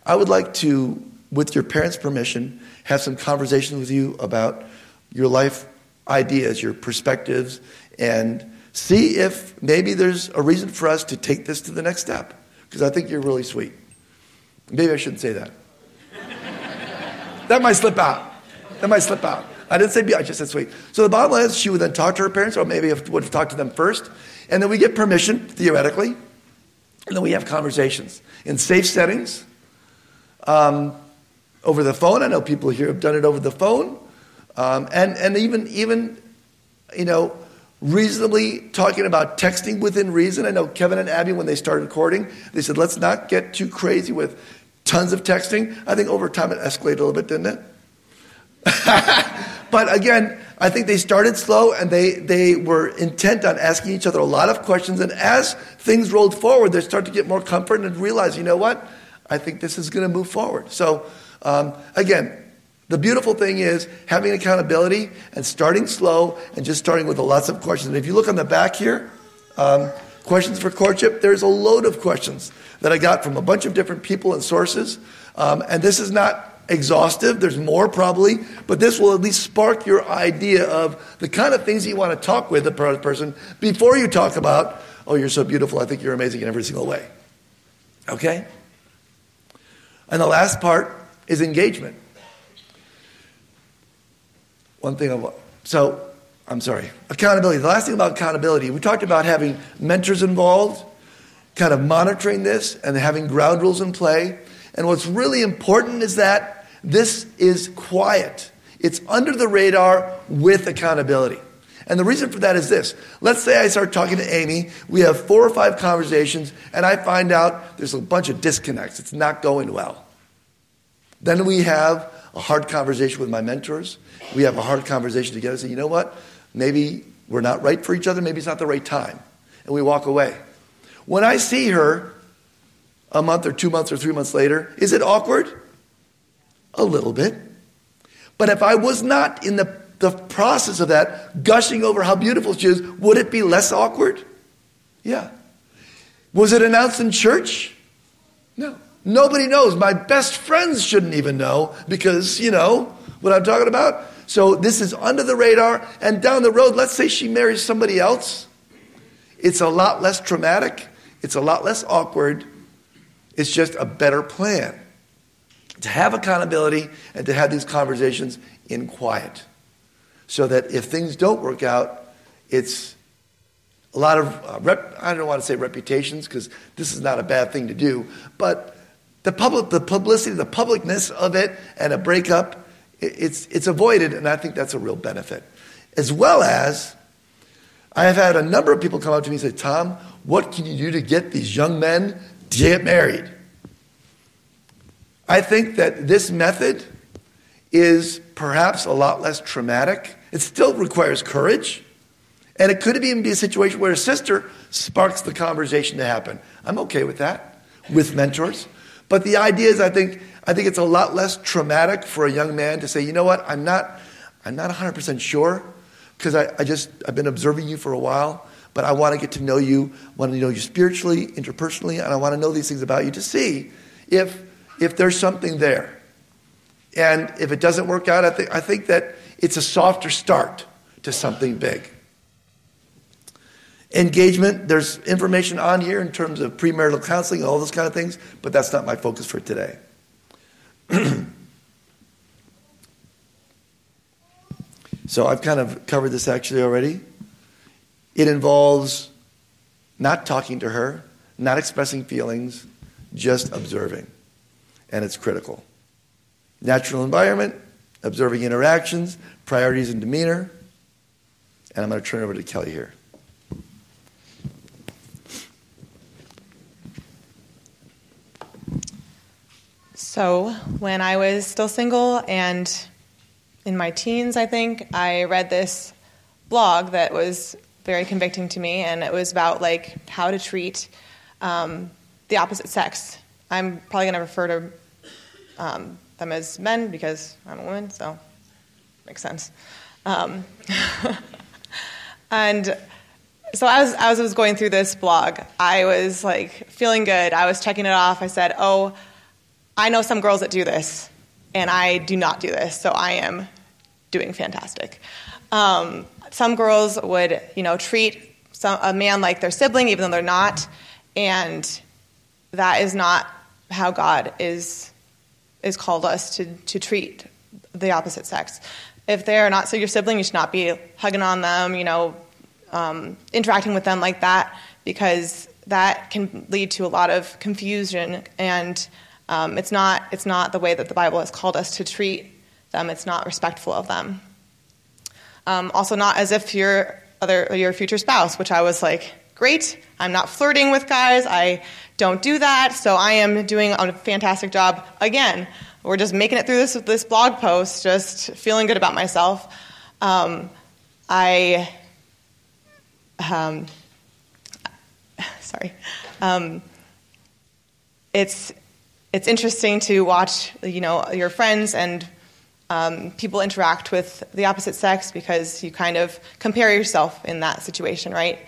I would like to, with your parents' permission, have some conversations with you about your life ideas, your perspectives, and see if maybe there's a reason for us to take this to the next step. Because I think you're really sweet. Maybe I shouldn't say that. that might slip out. That might slip out. I didn't say be, I just said sweet. So the bottom line is she would then talk to her parents, or maybe would have talked to them first, and then we get permission, theoretically, and then we have conversations in safe settings. Um, over the phone. I know people here have done it over the phone. Um, and, and even, even, you know, reasonably talking about texting within reason. I know Kevin and Abby, when they started courting, they said, let's not get too crazy with tons of texting. I think over time it escalated a little bit, didn't it? but again, I think they started slow and they, they were intent on asking each other a lot of questions. And as things rolled forward, they started to get more comfort and realize, you know what? I think this is going to move forward. So, um, again, the beautiful thing is having accountability and starting slow and just starting with lots of questions. And if you look on the back here, um, questions for courtship, there's a load of questions that I got from a bunch of different people and sources. Um, and this is not exhaustive, there's more probably, but this will at least spark your idea of the kind of things you want to talk with a person before you talk about, oh, you're so beautiful, I think you're amazing in every single way. Okay? And the last part is engagement. One thing about, so I'm sorry, accountability. The last thing about accountability, we talked about having mentors involved, kind of monitoring this, and having ground rules in play. And what's really important is that this is quiet. It's under the radar with accountability. And the reason for that is this. Let's say I start talking to Amy, we have four or five conversations, and I find out there's a bunch of disconnects. It's not going well. Then we have a hard conversation with my mentors. We have a hard conversation together. Say, you know what? Maybe we're not right for each other. Maybe it's not the right time. And we walk away. When I see her a month or two months or three months later, is it awkward? A little bit. But if I was not in the, the process of that, gushing over how beautiful she is, would it be less awkward? Yeah. Was it announced in church? No. Nobody knows. My best friends shouldn't even know because, you know, what I'm talking about? So this is under the radar. And down the road, let's say she marries somebody else. It's a lot less traumatic. It's a lot less awkward. It's just a better plan. to have accountability and to have these conversations in quiet. So that if things don't work out, it's a lot of, uh, rep, I don't want to say reputations because this is not a bad thing to do, but the, public, the publicity, the publicness of it and a breakup, it's, it's avoided, and I think that's a real benefit. As well as, I have had a number of people come up to me and say, Tom, what can you do to get these young men to get married? I think that this method is perhaps a lot less traumatic. It still requires courage. And it could even be a situation where a sister sparks the conversation to happen. I'm okay with that, with mentors. But the idea is, I think, I think it's a lot less traumatic for a young man to say, you know what, I'm not, I'm not 100% sure because I, I just, I've been observing you for a while, but I want to get to know you, want to know you spiritually, interpersonally, and I want to know these things about you to see if, if there's something there. And if it doesn't work out, I think, I think that it's a softer start to something big. Engagement, there's information on here in terms of premarital counseling, all those kind of things, but that's not my focus for today. so I've kind of covered this actually already. It involves not talking to her, not expressing feelings, just observing. And it's critical. Natural environment, observing interactions, priorities and demeanor. And I'm going to turn over to Kelly here. So, when I was still single and in my teens, I think, I read this blog that was very convicting to me, and it was about like how to treat um, the opposite sex. I'm probably going to refer to um, them as men because I'm a woman, so makes sense. Um, and so as, as I was going through this blog, I was like feeling good. I was checking it off. I said, "Oh." I know some girls that do this, and I do not do this, so I am doing fantastic. Um, some girls would, you know, treat some, a man like their sibling, even though they're not, and that is not how God is is called us to to treat the opposite sex. If they are not so your sibling, you should not be hugging on them, you know, um, interacting with them like that, because that can lead to a lot of confusion and um, it's, not, it's not the way that the Bible has called us to treat them, it's not respectful of them. Um, also, not as if you're other, your future spouse, which I was like, great, I'm not flirting with guys, I don't do that, so I am doing a fantastic job again. We're just making it through this, this blog post, just feeling good about myself. Um, I, um, sorry, um, it's it's interesting to watch, you know, your friends and um, people interact with the opposite sex because you kind of compare yourself in that situation, right?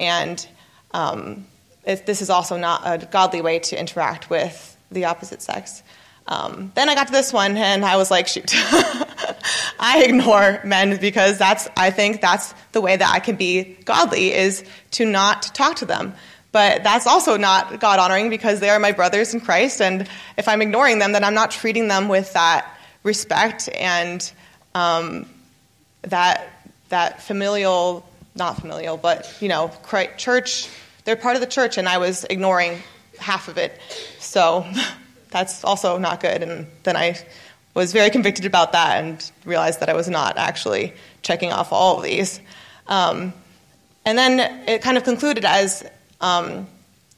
And um, it, this is also not a godly way to interact with the opposite sex. Um, then I got to this one and I was like, shoot, I ignore men because that's, I think that's the way that I can be godly is to not talk to them. But that's also not God honoring because they are my brothers in Christ. And if I'm ignoring them, then I'm not treating them with that respect and um, that, that familial, not familial, but, you know, church, they're part of the church, and I was ignoring half of it. So that's also not good. And then I was very convicted about that and realized that I was not actually checking off all of these. Um, and then it kind of concluded as um,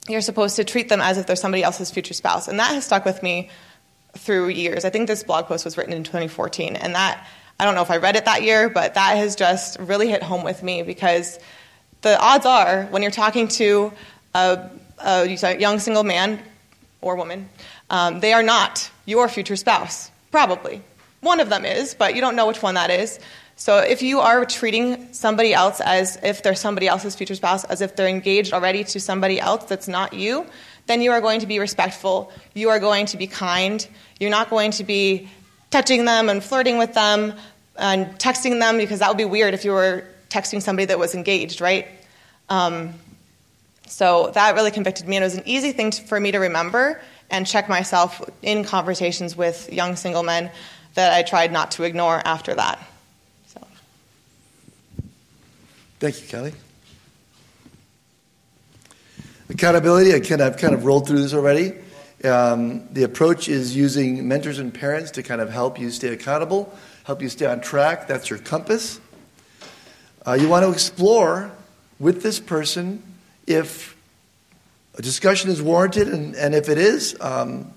you're supposed to treat them as if they're somebody else's future spouse. And that has stuck with me through years. I think this blog post was written in 2014. And that, I don't know if I read it that year, but that has just really hit home with me because the odds are when you're talking to a, a young single man or woman, um, they are not your future spouse, probably. One of them is, but you don't know which one that is. So if you are treating somebody else as if they're somebody else's future spouse, as if they're engaged already to somebody else that's not you, then you are going to be respectful. You are going to be kind. You're not going to be touching them and flirting with them and texting them because that would be weird if you were texting somebody that was engaged, right? Um, so that really convicted me, and it was an easy thing to, for me to remember and check myself in conversations with young single men that I tried not to ignore after that. So. Thank you, Kelly. Accountability, I kind of, I've kind of rolled through this already. Um, the approach is using mentors and parents to kind of help you stay accountable, help you stay on track. That's your compass. Uh, you want to explore with this person if a discussion is warranted, and, and if it is, um,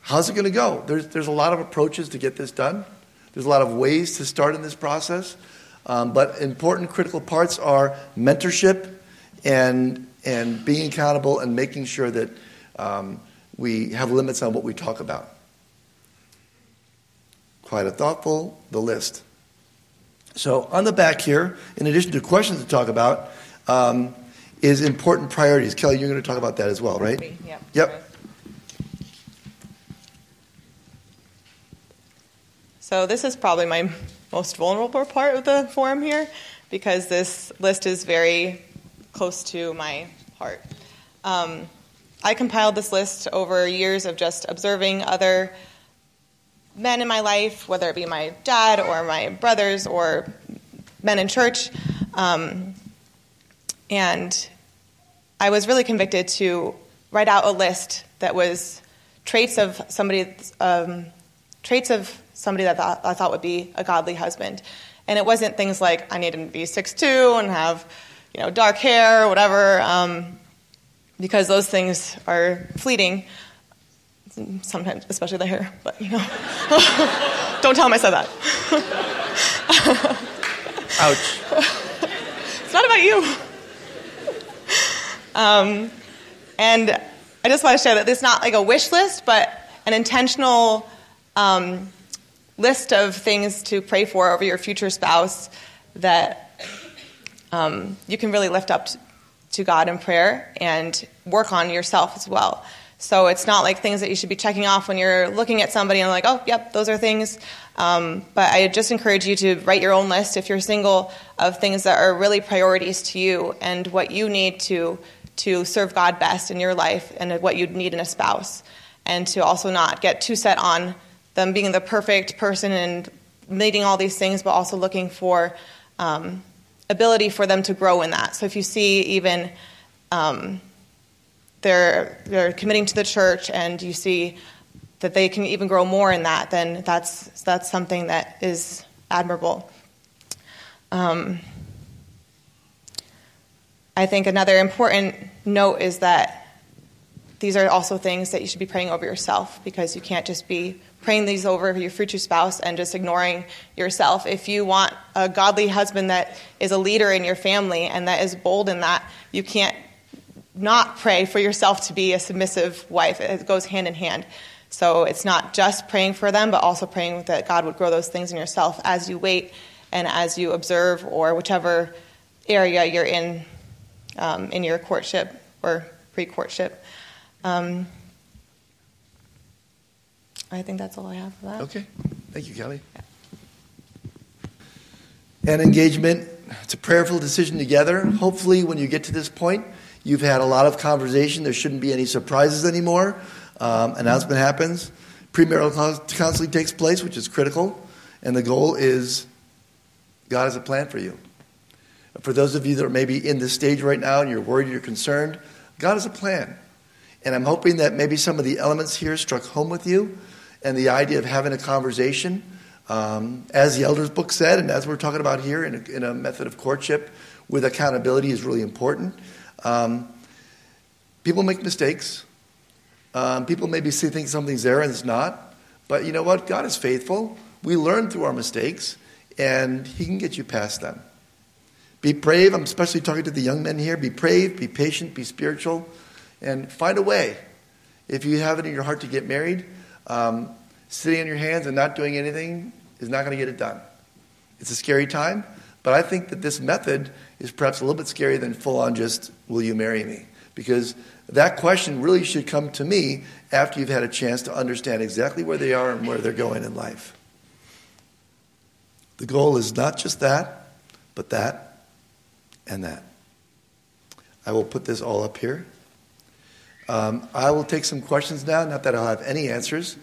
how's it going to go? There's, there's a lot of approaches to get this done, there's a lot of ways to start in this process. Um, but important critical parts are mentorship and, and being accountable and making sure that um, we have limits on what we talk about. Quite a thoughtful, the list. So, on the back here, in addition to questions to talk about, um, is important priorities. Kelly, you're going to talk about that as well, right? Yep. Yep. So, this is probably my most vulnerable part of the forum here because this list is very close to my heart. Um, I compiled this list over years of just observing other men in my life, whether it be my dad or my brothers or men in church. Um, and I was really convicted to write out a list that was traits of somebody, um, traits of somebody that th- I thought would be a godly husband. And it wasn't things like I need him to be 6'2 and have, you know, dark hair or whatever, um, because those things are fleeting sometimes, especially the hair, but you know. Don't tell him I said that. Ouch. it's not about you. Um, and I just want to share that it's not like a wish list, but an intentional um, list of things to pray for over your future spouse that um, you can really lift up to God in prayer and work on yourself as well. So it's not like things that you should be checking off when you're looking at somebody and like, oh, yep, those are things. Um, but I just encourage you to write your own list if you're single of things that are really priorities to you and what you need to to serve God best in your life and what you need in a spouse, and to also not get too set on them being the perfect person and meeting all these things, but also looking for um, ability for them to grow in that. So if you see even um, they're, they're committing to the church and you see that they can even grow more in that, then that's, that's something that is admirable. Um, I think another important note is that these are also things that you should be praying over yourself because you can't just be praying these over your future spouse and just ignoring yourself. If you want a godly husband that is a leader in your family and that is bold in that, you can't not pray for yourself to be a submissive wife. It goes hand in hand. So it's not just praying for them, but also praying that God would grow those things in yourself as you wait and as you observe or whichever area you're in um, in your courtship or pre courtship. Um, I think that's all I have for that. Okay. Thank you, Kelly. And engagement, it's a prayerful decision together. Hopefully, when you get to this point, You've had a lot of conversation. There shouldn't be any surprises anymore. Um, announcement happens. Premarital counseling takes place, which is critical. And the goal is God has a plan for you. For those of you that are maybe in this stage right now and you're worried, you're concerned, God has a plan. And I'm hoping that maybe some of the elements here struck home with you and the idea of having a conversation. Um, as the Elders book said, and as we're talking about here in a, in a method of courtship with accountability is really important. Um, people make mistakes. Um, people maybe see, think something's there and it's not. But you know what? God is faithful. We learn through our mistakes, and He can get you past them. Be brave. I'm especially talking to the young men here. Be brave, be patient, be spiritual, and find a way. If you have it in your heart to get married, um, sitting on your hands and not doing anything is not going to get it done. It's a scary time, but I think that this method is perhaps a little bit scarier than full on just, will you marry me? Because that question really should come to me after you've had a chance to understand exactly where they are and where they're going in life. The goal is not just that, but that and that. I will put this all up here. Um, I will take some questions now, not that I'll have any answers,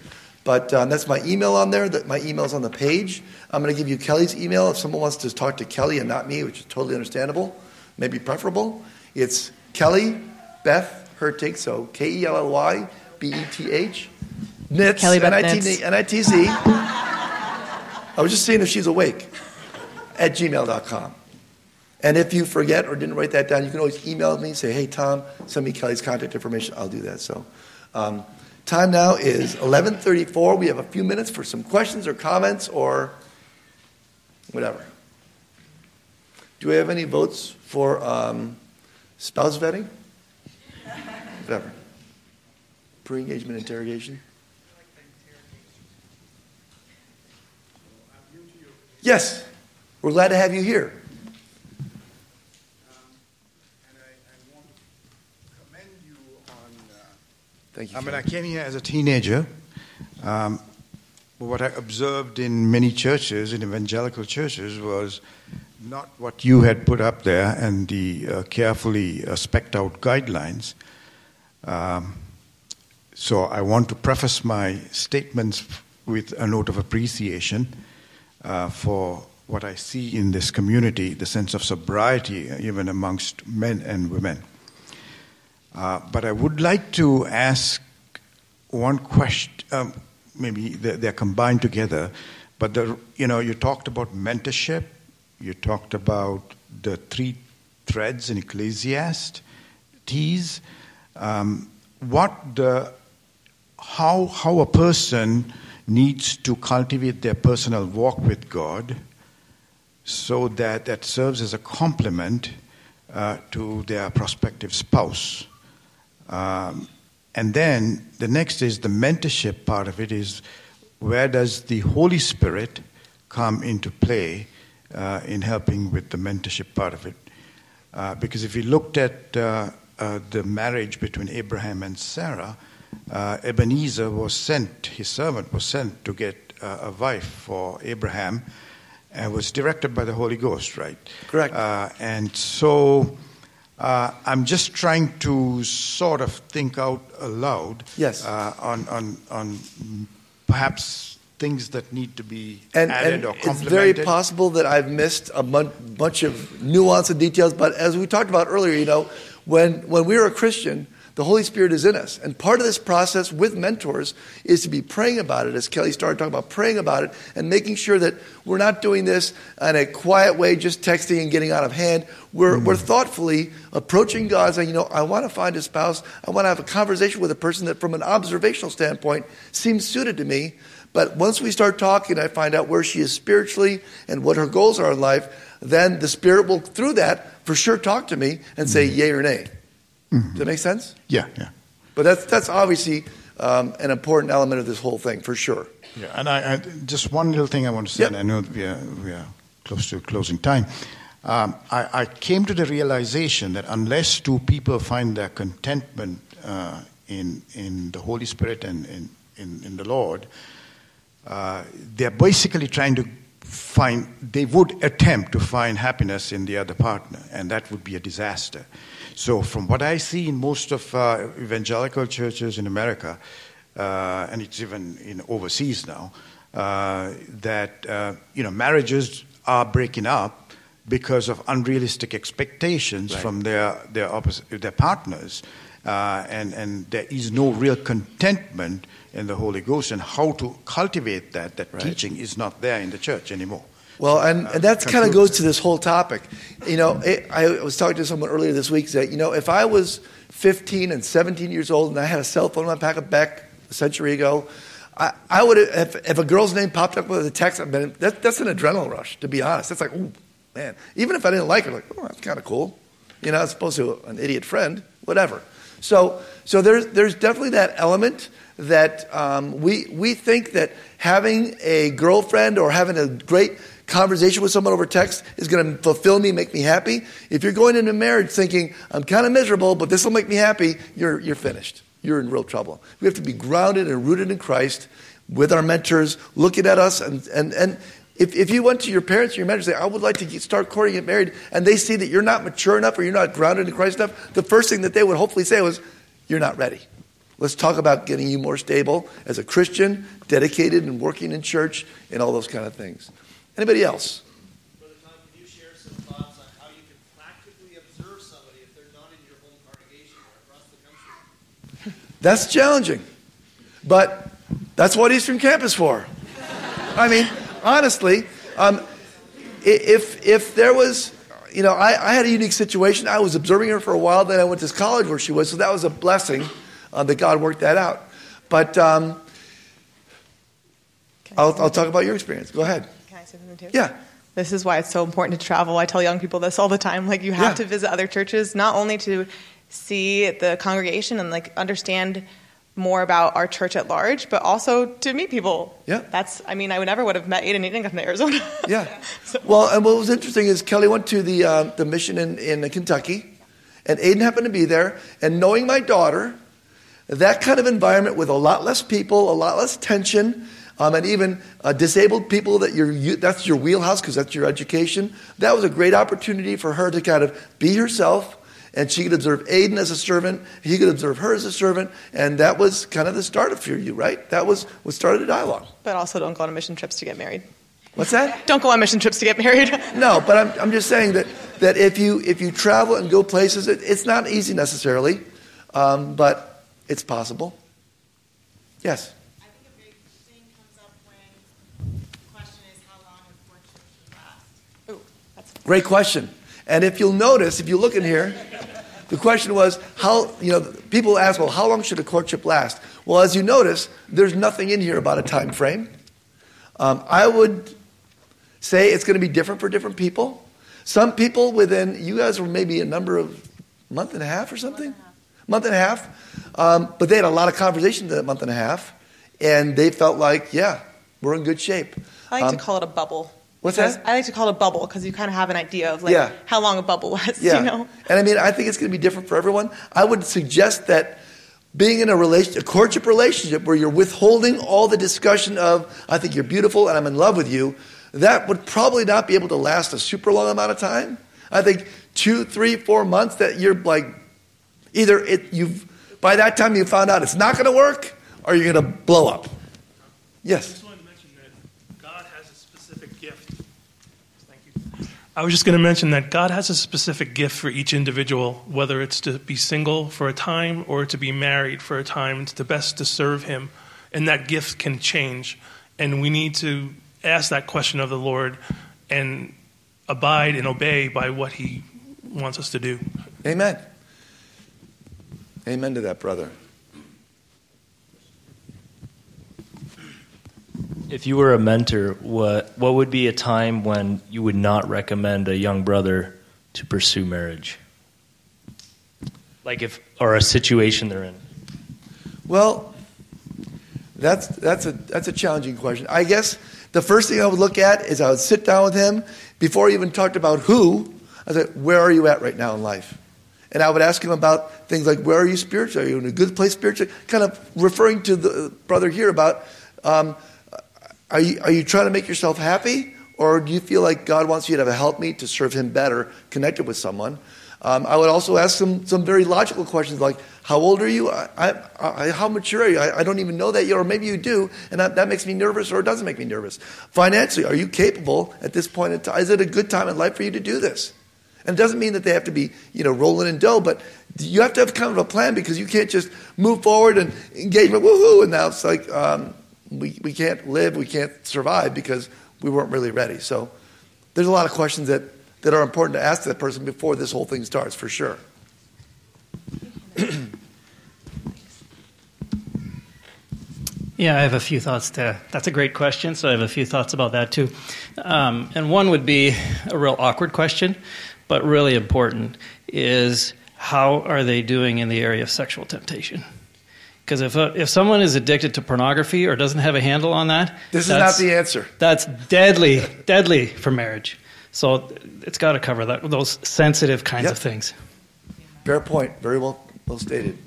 but um, that's my email on there. That my email's on the page. I'm going to give you Kelly's email if someone wants to talk to Kelly and not me, which is totally understandable, maybe preferable. It's Kelly Beth Hertig, so K E L L Y B E T H, Nitz, Kelly Beth N-I-T- N-I-T-Z. I was just seeing if she's awake, at gmail.com. And if you forget or didn't write that down, you can always email me and say, hey, Tom, send me Kelly's contact information. I'll do that. So um, time now is 11.34. We have a few minutes for some questions or comments or whatever. Do we have any votes for um, spouse vetting? Whatever. Pre-engagement interrogation? Yes. We're glad to have you here. And I, I want to commend you on. Uh, Thank you. I mean, I came here as a teenager. Um, but what I observed in many churches, in evangelical churches, was not what you had put up there and the uh, carefully uh, specked out guidelines. Um, so I want to preface my statements with a note of appreciation uh, for what I see in this community, the sense of sobriety, even amongst men and women. Uh, but I would like to ask one question. Um, maybe they're, they're combined together. But the, you know, you talked about mentorship. You talked about the three threads in Ecclesiastes. Um, what the how how a person needs to cultivate their personal walk with God, so that that serves as a complement uh, to their prospective spouse. Um, and then the next is the mentorship part of it is where does the Holy Spirit come into play uh, in helping with the mentorship part of it? Uh, because if we looked at uh, uh the marriage between Abraham and Sarah, uh, Ebenezer was sent, his servant was sent to get uh, a wife for Abraham and was directed by the Holy Ghost, right? Correct. and so uh, I'm just trying to sort of think out aloud Yes. uh, on, on, on perhaps things that need to be And, added and or it's very possible that I've missed a bunch of nuance and details, but as we talked about earlier, you know, when, when we're a Christian, the Holy Spirit is in us. And part of this process with mentors is to be praying about it, as Kelly started talking about, praying about it and making sure that we're not doing this in a quiet way, just texting and getting out of hand. We're, we're mm-hmm. thoughtfully approaching God, saying, you know, I want to find a spouse. I want to have a conversation with a person that, from an observational standpoint, seems suited to me. But once we start talking, I find out where she is spiritually and what her goals are in life, then the Spirit will, through that, for sure talk to me and say mm-hmm. yay or nay. Does that make sense? yeah, yeah. But that's, that's obviously um, an important element of this whole thing, for sure. Yeah, and I, I just one little thing I want to say, Yep. and I know we are, we are close to closing time. Um, I, I came to the realization that unless two people find their contentment uh, in, in the Holy Spirit and in, in, in the Lord, uh, they're basically trying to find, they would attempt to find happiness in the other partner, and that would be a disaster. So, from what I see in most of uh, evangelical churches in America, uh, and it's even in overseas now, uh, that uh, you know marriages are breaking up because of unrealistic expectations Right. from their their their partners, uh, and and there is no real contentment in the Holy Ghost, and how to cultivate that. That Right. teaching is not there in the church anymore. Well, and, and that kind of goes to this whole topic. You know, it, I was talking to someone earlier this week that, you know, if I was 15 and 17 years old and I had a cell phone in my pocket back a century ago, I, I would have, if, if a girl's name popped up with a text, I'd been, that, that's an adrenaline rush, to be honest. That's like, ooh, man. Even if I didn't like her, like, oh, that's kind of cool. You know, as opposed to an idiot friend, whatever. So, so there's, there's definitely that element that um, we, we think that having a girlfriend or having a great conversation with someone over text is going to fulfill me, make me happy. If you're going into marriage thinking, I'm kind of miserable, but this will make me happy, you're, you're finished. You're in real trouble. We have to be grounded and rooted in Christ with our mentors looking at us. And, and, and if, if you went to your parents or your mentors and say, I would like to get, start courting and get married, and they see that you're not mature enough or you're not grounded in Christ enough, the first thing that they would hopefully say was, you're not ready. Let's talk about getting you more stable as a Christian, dedicated and working in church, and all those kind of things. Anybody else? Brother Tom, can you share some thoughts on how you can practically observe somebody if they're not in your home congregation or across the country? That's challenging. But that's what Eastern Camp is for. I mean, honestly, um, if, if there was, you know, I, I, had a unique situation. I was observing her for a while, then I went to college where she was, so that was a blessing uh, that God worked that out. But um, I'll, I'll talk about your experience. Go ahead. Too? Yeah. This is why it's so important to travel. I tell young people this all the time. Like, you have Yeah. to visit other churches, not only to see the congregation and like understand more about our church at large, but also to meet people. Yeah. That's, I mean, I would never would have met Aiden Aiden come to Arizona. Yeah. Well, and what was interesting is Kelly went to the, uh, the mission in, in Kentucky, and Aiden happened to be there. And knowing my daughter, that kind of environment with a lot less people, a lot less tension, um, and even uh, disabled people that you're, you, that's your wheelhouse because that's your education. That was a great opportunity for her to kind of be herself, and she could observe Aiden as a servant. He could observe her as a servant, and that was kind of the start of for you, right? That was what started the dialogue. but also don't go on mission trips to get married. What's that? Don't go on mission trips to get married. No, but I'm, I'm just saying that, that if, you, if you travel and go places, it, it's not easy necessarily, um, but it's possible. Yes. I think a big thing comes up when the question is how long a courtship should last. Ooh, that's Great question. And if you'll notice, if you look in here, the question was how, you know, people ask, well, how long should a courtship last? Well, as you notice, there's nothing in here about a time frame. Um, I would say it's going to be different for different people. Some people within, you guys were maybe a number of month and a half or something? Month and a half. Um, but they had a lot of conversation in that month and a half, and they felt like, yeah, we're in good shape. I like Um, to call it a bubble. What's that? I like to call it a bubble because you kind of have an idea of like Yeah. how long a bubble lasts. Yeah. You know. And I mean, I think it's going to be different for everyone. I would suggest that being in a relation, a courtship relationship where you're withholding all the discussion of, I think you're beautiful and I'm in love with you, that would probably not be able to last a super long amount of time. I think two, three, four months that you're like, either it, you've, by that time you found out it's not going to work or you're going to blow up. Yes. just wanted to mention that God has a specific gift. Thank you. I was just going to mention that God has a specific gift for each individual, whether it's to be single for a time or to be married for a time. It's the best to serve Him, and that gift can change. And we need to ask that question of the Lord and abide and obey by what He wants us to do. Amen. Amen to that, brother. If you were a mentor, what what would be a time when you would not recommend a young brother to pursue marriage? Like if or a situation they're in. Well, that's, that's, a, that's a challenging question. I guess the first thing I would look at is I would sit down with him before he even talked about who. I said, Where are you at right now in life? And I would ask him about things like, Where are you spiritually? Are you in a good place spiritually? Kind of referring to the brother here about, um, are, you, are you trying to make yourself happy? Or do you feel like God wants you to have a help me to serve him better, connected with someone? Um, I would also ask some, some very logical questions like, how old are you? I, I, I, how mature are you? I, I don't even know that yet, or maybe you do, and that, that makes me nervous or it doesn't make me nervous. Financially, are you capable at this point in time? Is it a good time in life for you to do this? And it doesn't mean that they have to be, you know, rolling in dough, but you have to have kind of a plan because you can't just move forward and engagement, woohoo, and now it's like um, we, we can't live, we can't survive because we weren't really ready. So there's a lot of questions that, that are important to ask that person before this whole thing starts, for sure. Yeah, I have a few thoughts to. That's a great question. So I have a few thoughts about that too. Um, and one would be a real awkward question, but really important is how are they doing in the area of sexual temptation? Because if uh, if someone is addicted to pornography or doesn't have a handle on that, This is not the answer. That's deadly, deadly for marriage. So it's got to cover that those sensitive kinds Yep. of things. Fair point. Very well, well stated.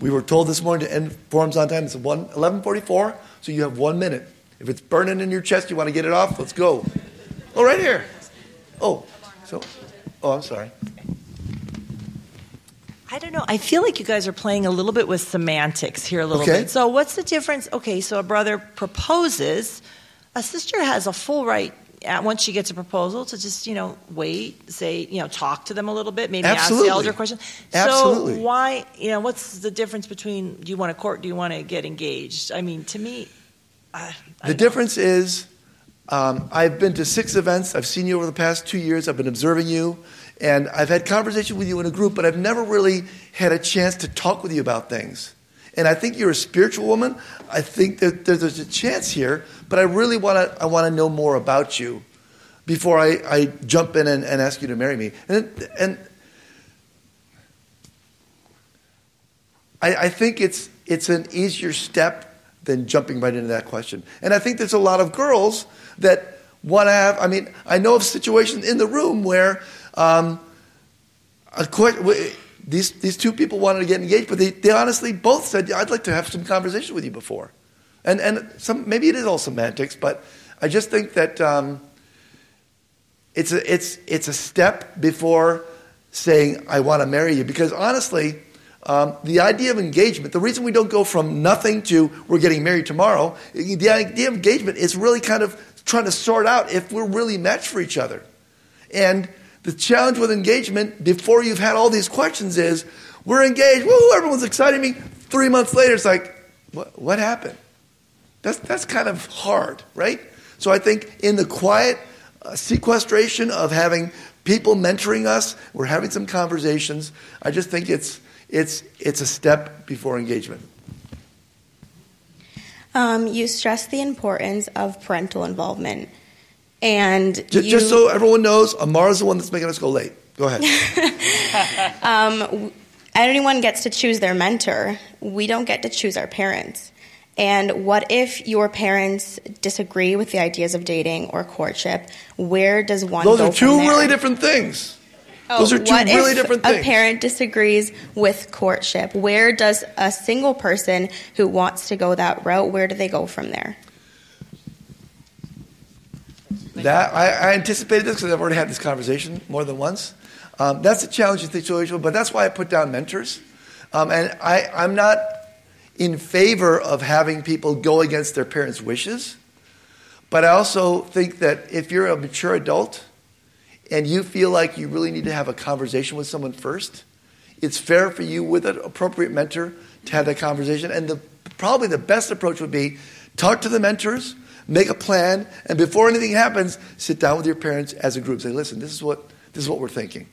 We were told this morning to end forums on time. It's 1, 1144, so you have one minute. If it's burning in your chest, you want to get it off, let's go. Oh, right here. Oh, so, oh, I'm sorry. I don't know. I feel like you guys are playing a little bit with semantics here a little Okay. bit. So, what's the difference? Okay, so a brother proposes, a sister has a full right. uh, Once she gets a proposal, to just you know wait, say you know talk to them a little bit, maybe Absolutely. ask the elder question. Absolutely. So why you know what's the difference between do you want to court, do you want to get engaged? I mean, to me, I, I The difference is, um, I've been to six events. I've seen you over the past two years. I've been observing you, and I've had conversation with you in a group, but I've never really had a chance to talk with you about things. And I think you're a spiritual woman. I think that there's a chance here, but I really want to. I want to know more about you before I, I jump in and, and ask you to marry me. And, and I, I think it's it's an easier step than jumping right into that question. And I think there's a lot of girls that want to have. I mean, I know of situations in the room where um, these these two people wanted to get engaged, but they, they honestly both said, "I'd like to have some conversation with you before." And and some maybe it is all semantics, but I just think that. Um, it's a, it's, it's a step before saying, I want to marry you. Because honestly, um, the idea of engagement, the reason we don't go from nothing to we're getting married tomorrow, the idea of engagement is really kind of trying to sort out if we're really matched for each other. And the challenge with engagement, before you've had all these questions, is we're engaged, woo, everyone's excited me. Three months later, it's like, what, what happened? That's, that's kind of hard, right? So I think in the quiet uh, sequestration of having people mentoring us, we're having some conversations. I just think it's, it's, it's a step before engagement. Um, you stress the importance of parental involvement. And J- you, just so everyone knows, Amara's the one that's making us go late. Go ahead. um, gets to choose their mentor. We don't get to choose our parents. And what if your parents disagree with the ideas of dating or courtship? Where does one go? Those are two really different things. Oh, Those are two really if different a parent disagrees with courtship? Where does a single person who wants to go that route, where do they go from there? That I, I anticipated this because I've already had this conversation more than once. Um, that's a challenging situation, but that's why I put down mentors. Um, and I, I'm not in favor of having people go against their parents' wishes, but I also think that if you're a mature adult and you feel like you really need to have a conversation with someone first, it's fair for you with an appropriate mentor to have that conversation. And the, probably the best approach would be talk to the mentors, make a plan, and before anything happens, sit down with your parents as a group. Say, listen, this is what, this is what we're thinking.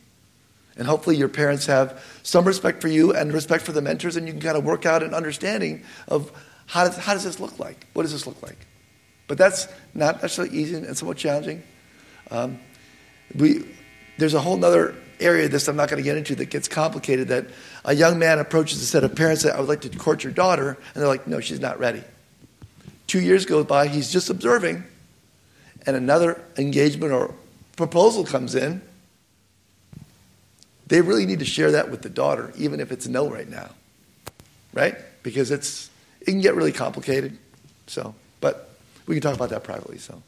And hopefully your parents have some respect for you and respect for the mentors, and you can kind of work out an understanding of how does, how does this look like? What does this look like? But that's not necessarily easy and somewhat challenging. Um, we, there's a whole other area of this I'm not going to get into that gets complicated that a young man approaches a set of parents that I would like to court your daughter, and they're like, no, she's not ready. Two years goes by, he's just observing, and another engagement or proposal comes in. They really need to share that with the daughter, even if it's no right now, right? Because it's it can get really complicated. So, but we can talk about that privately. So.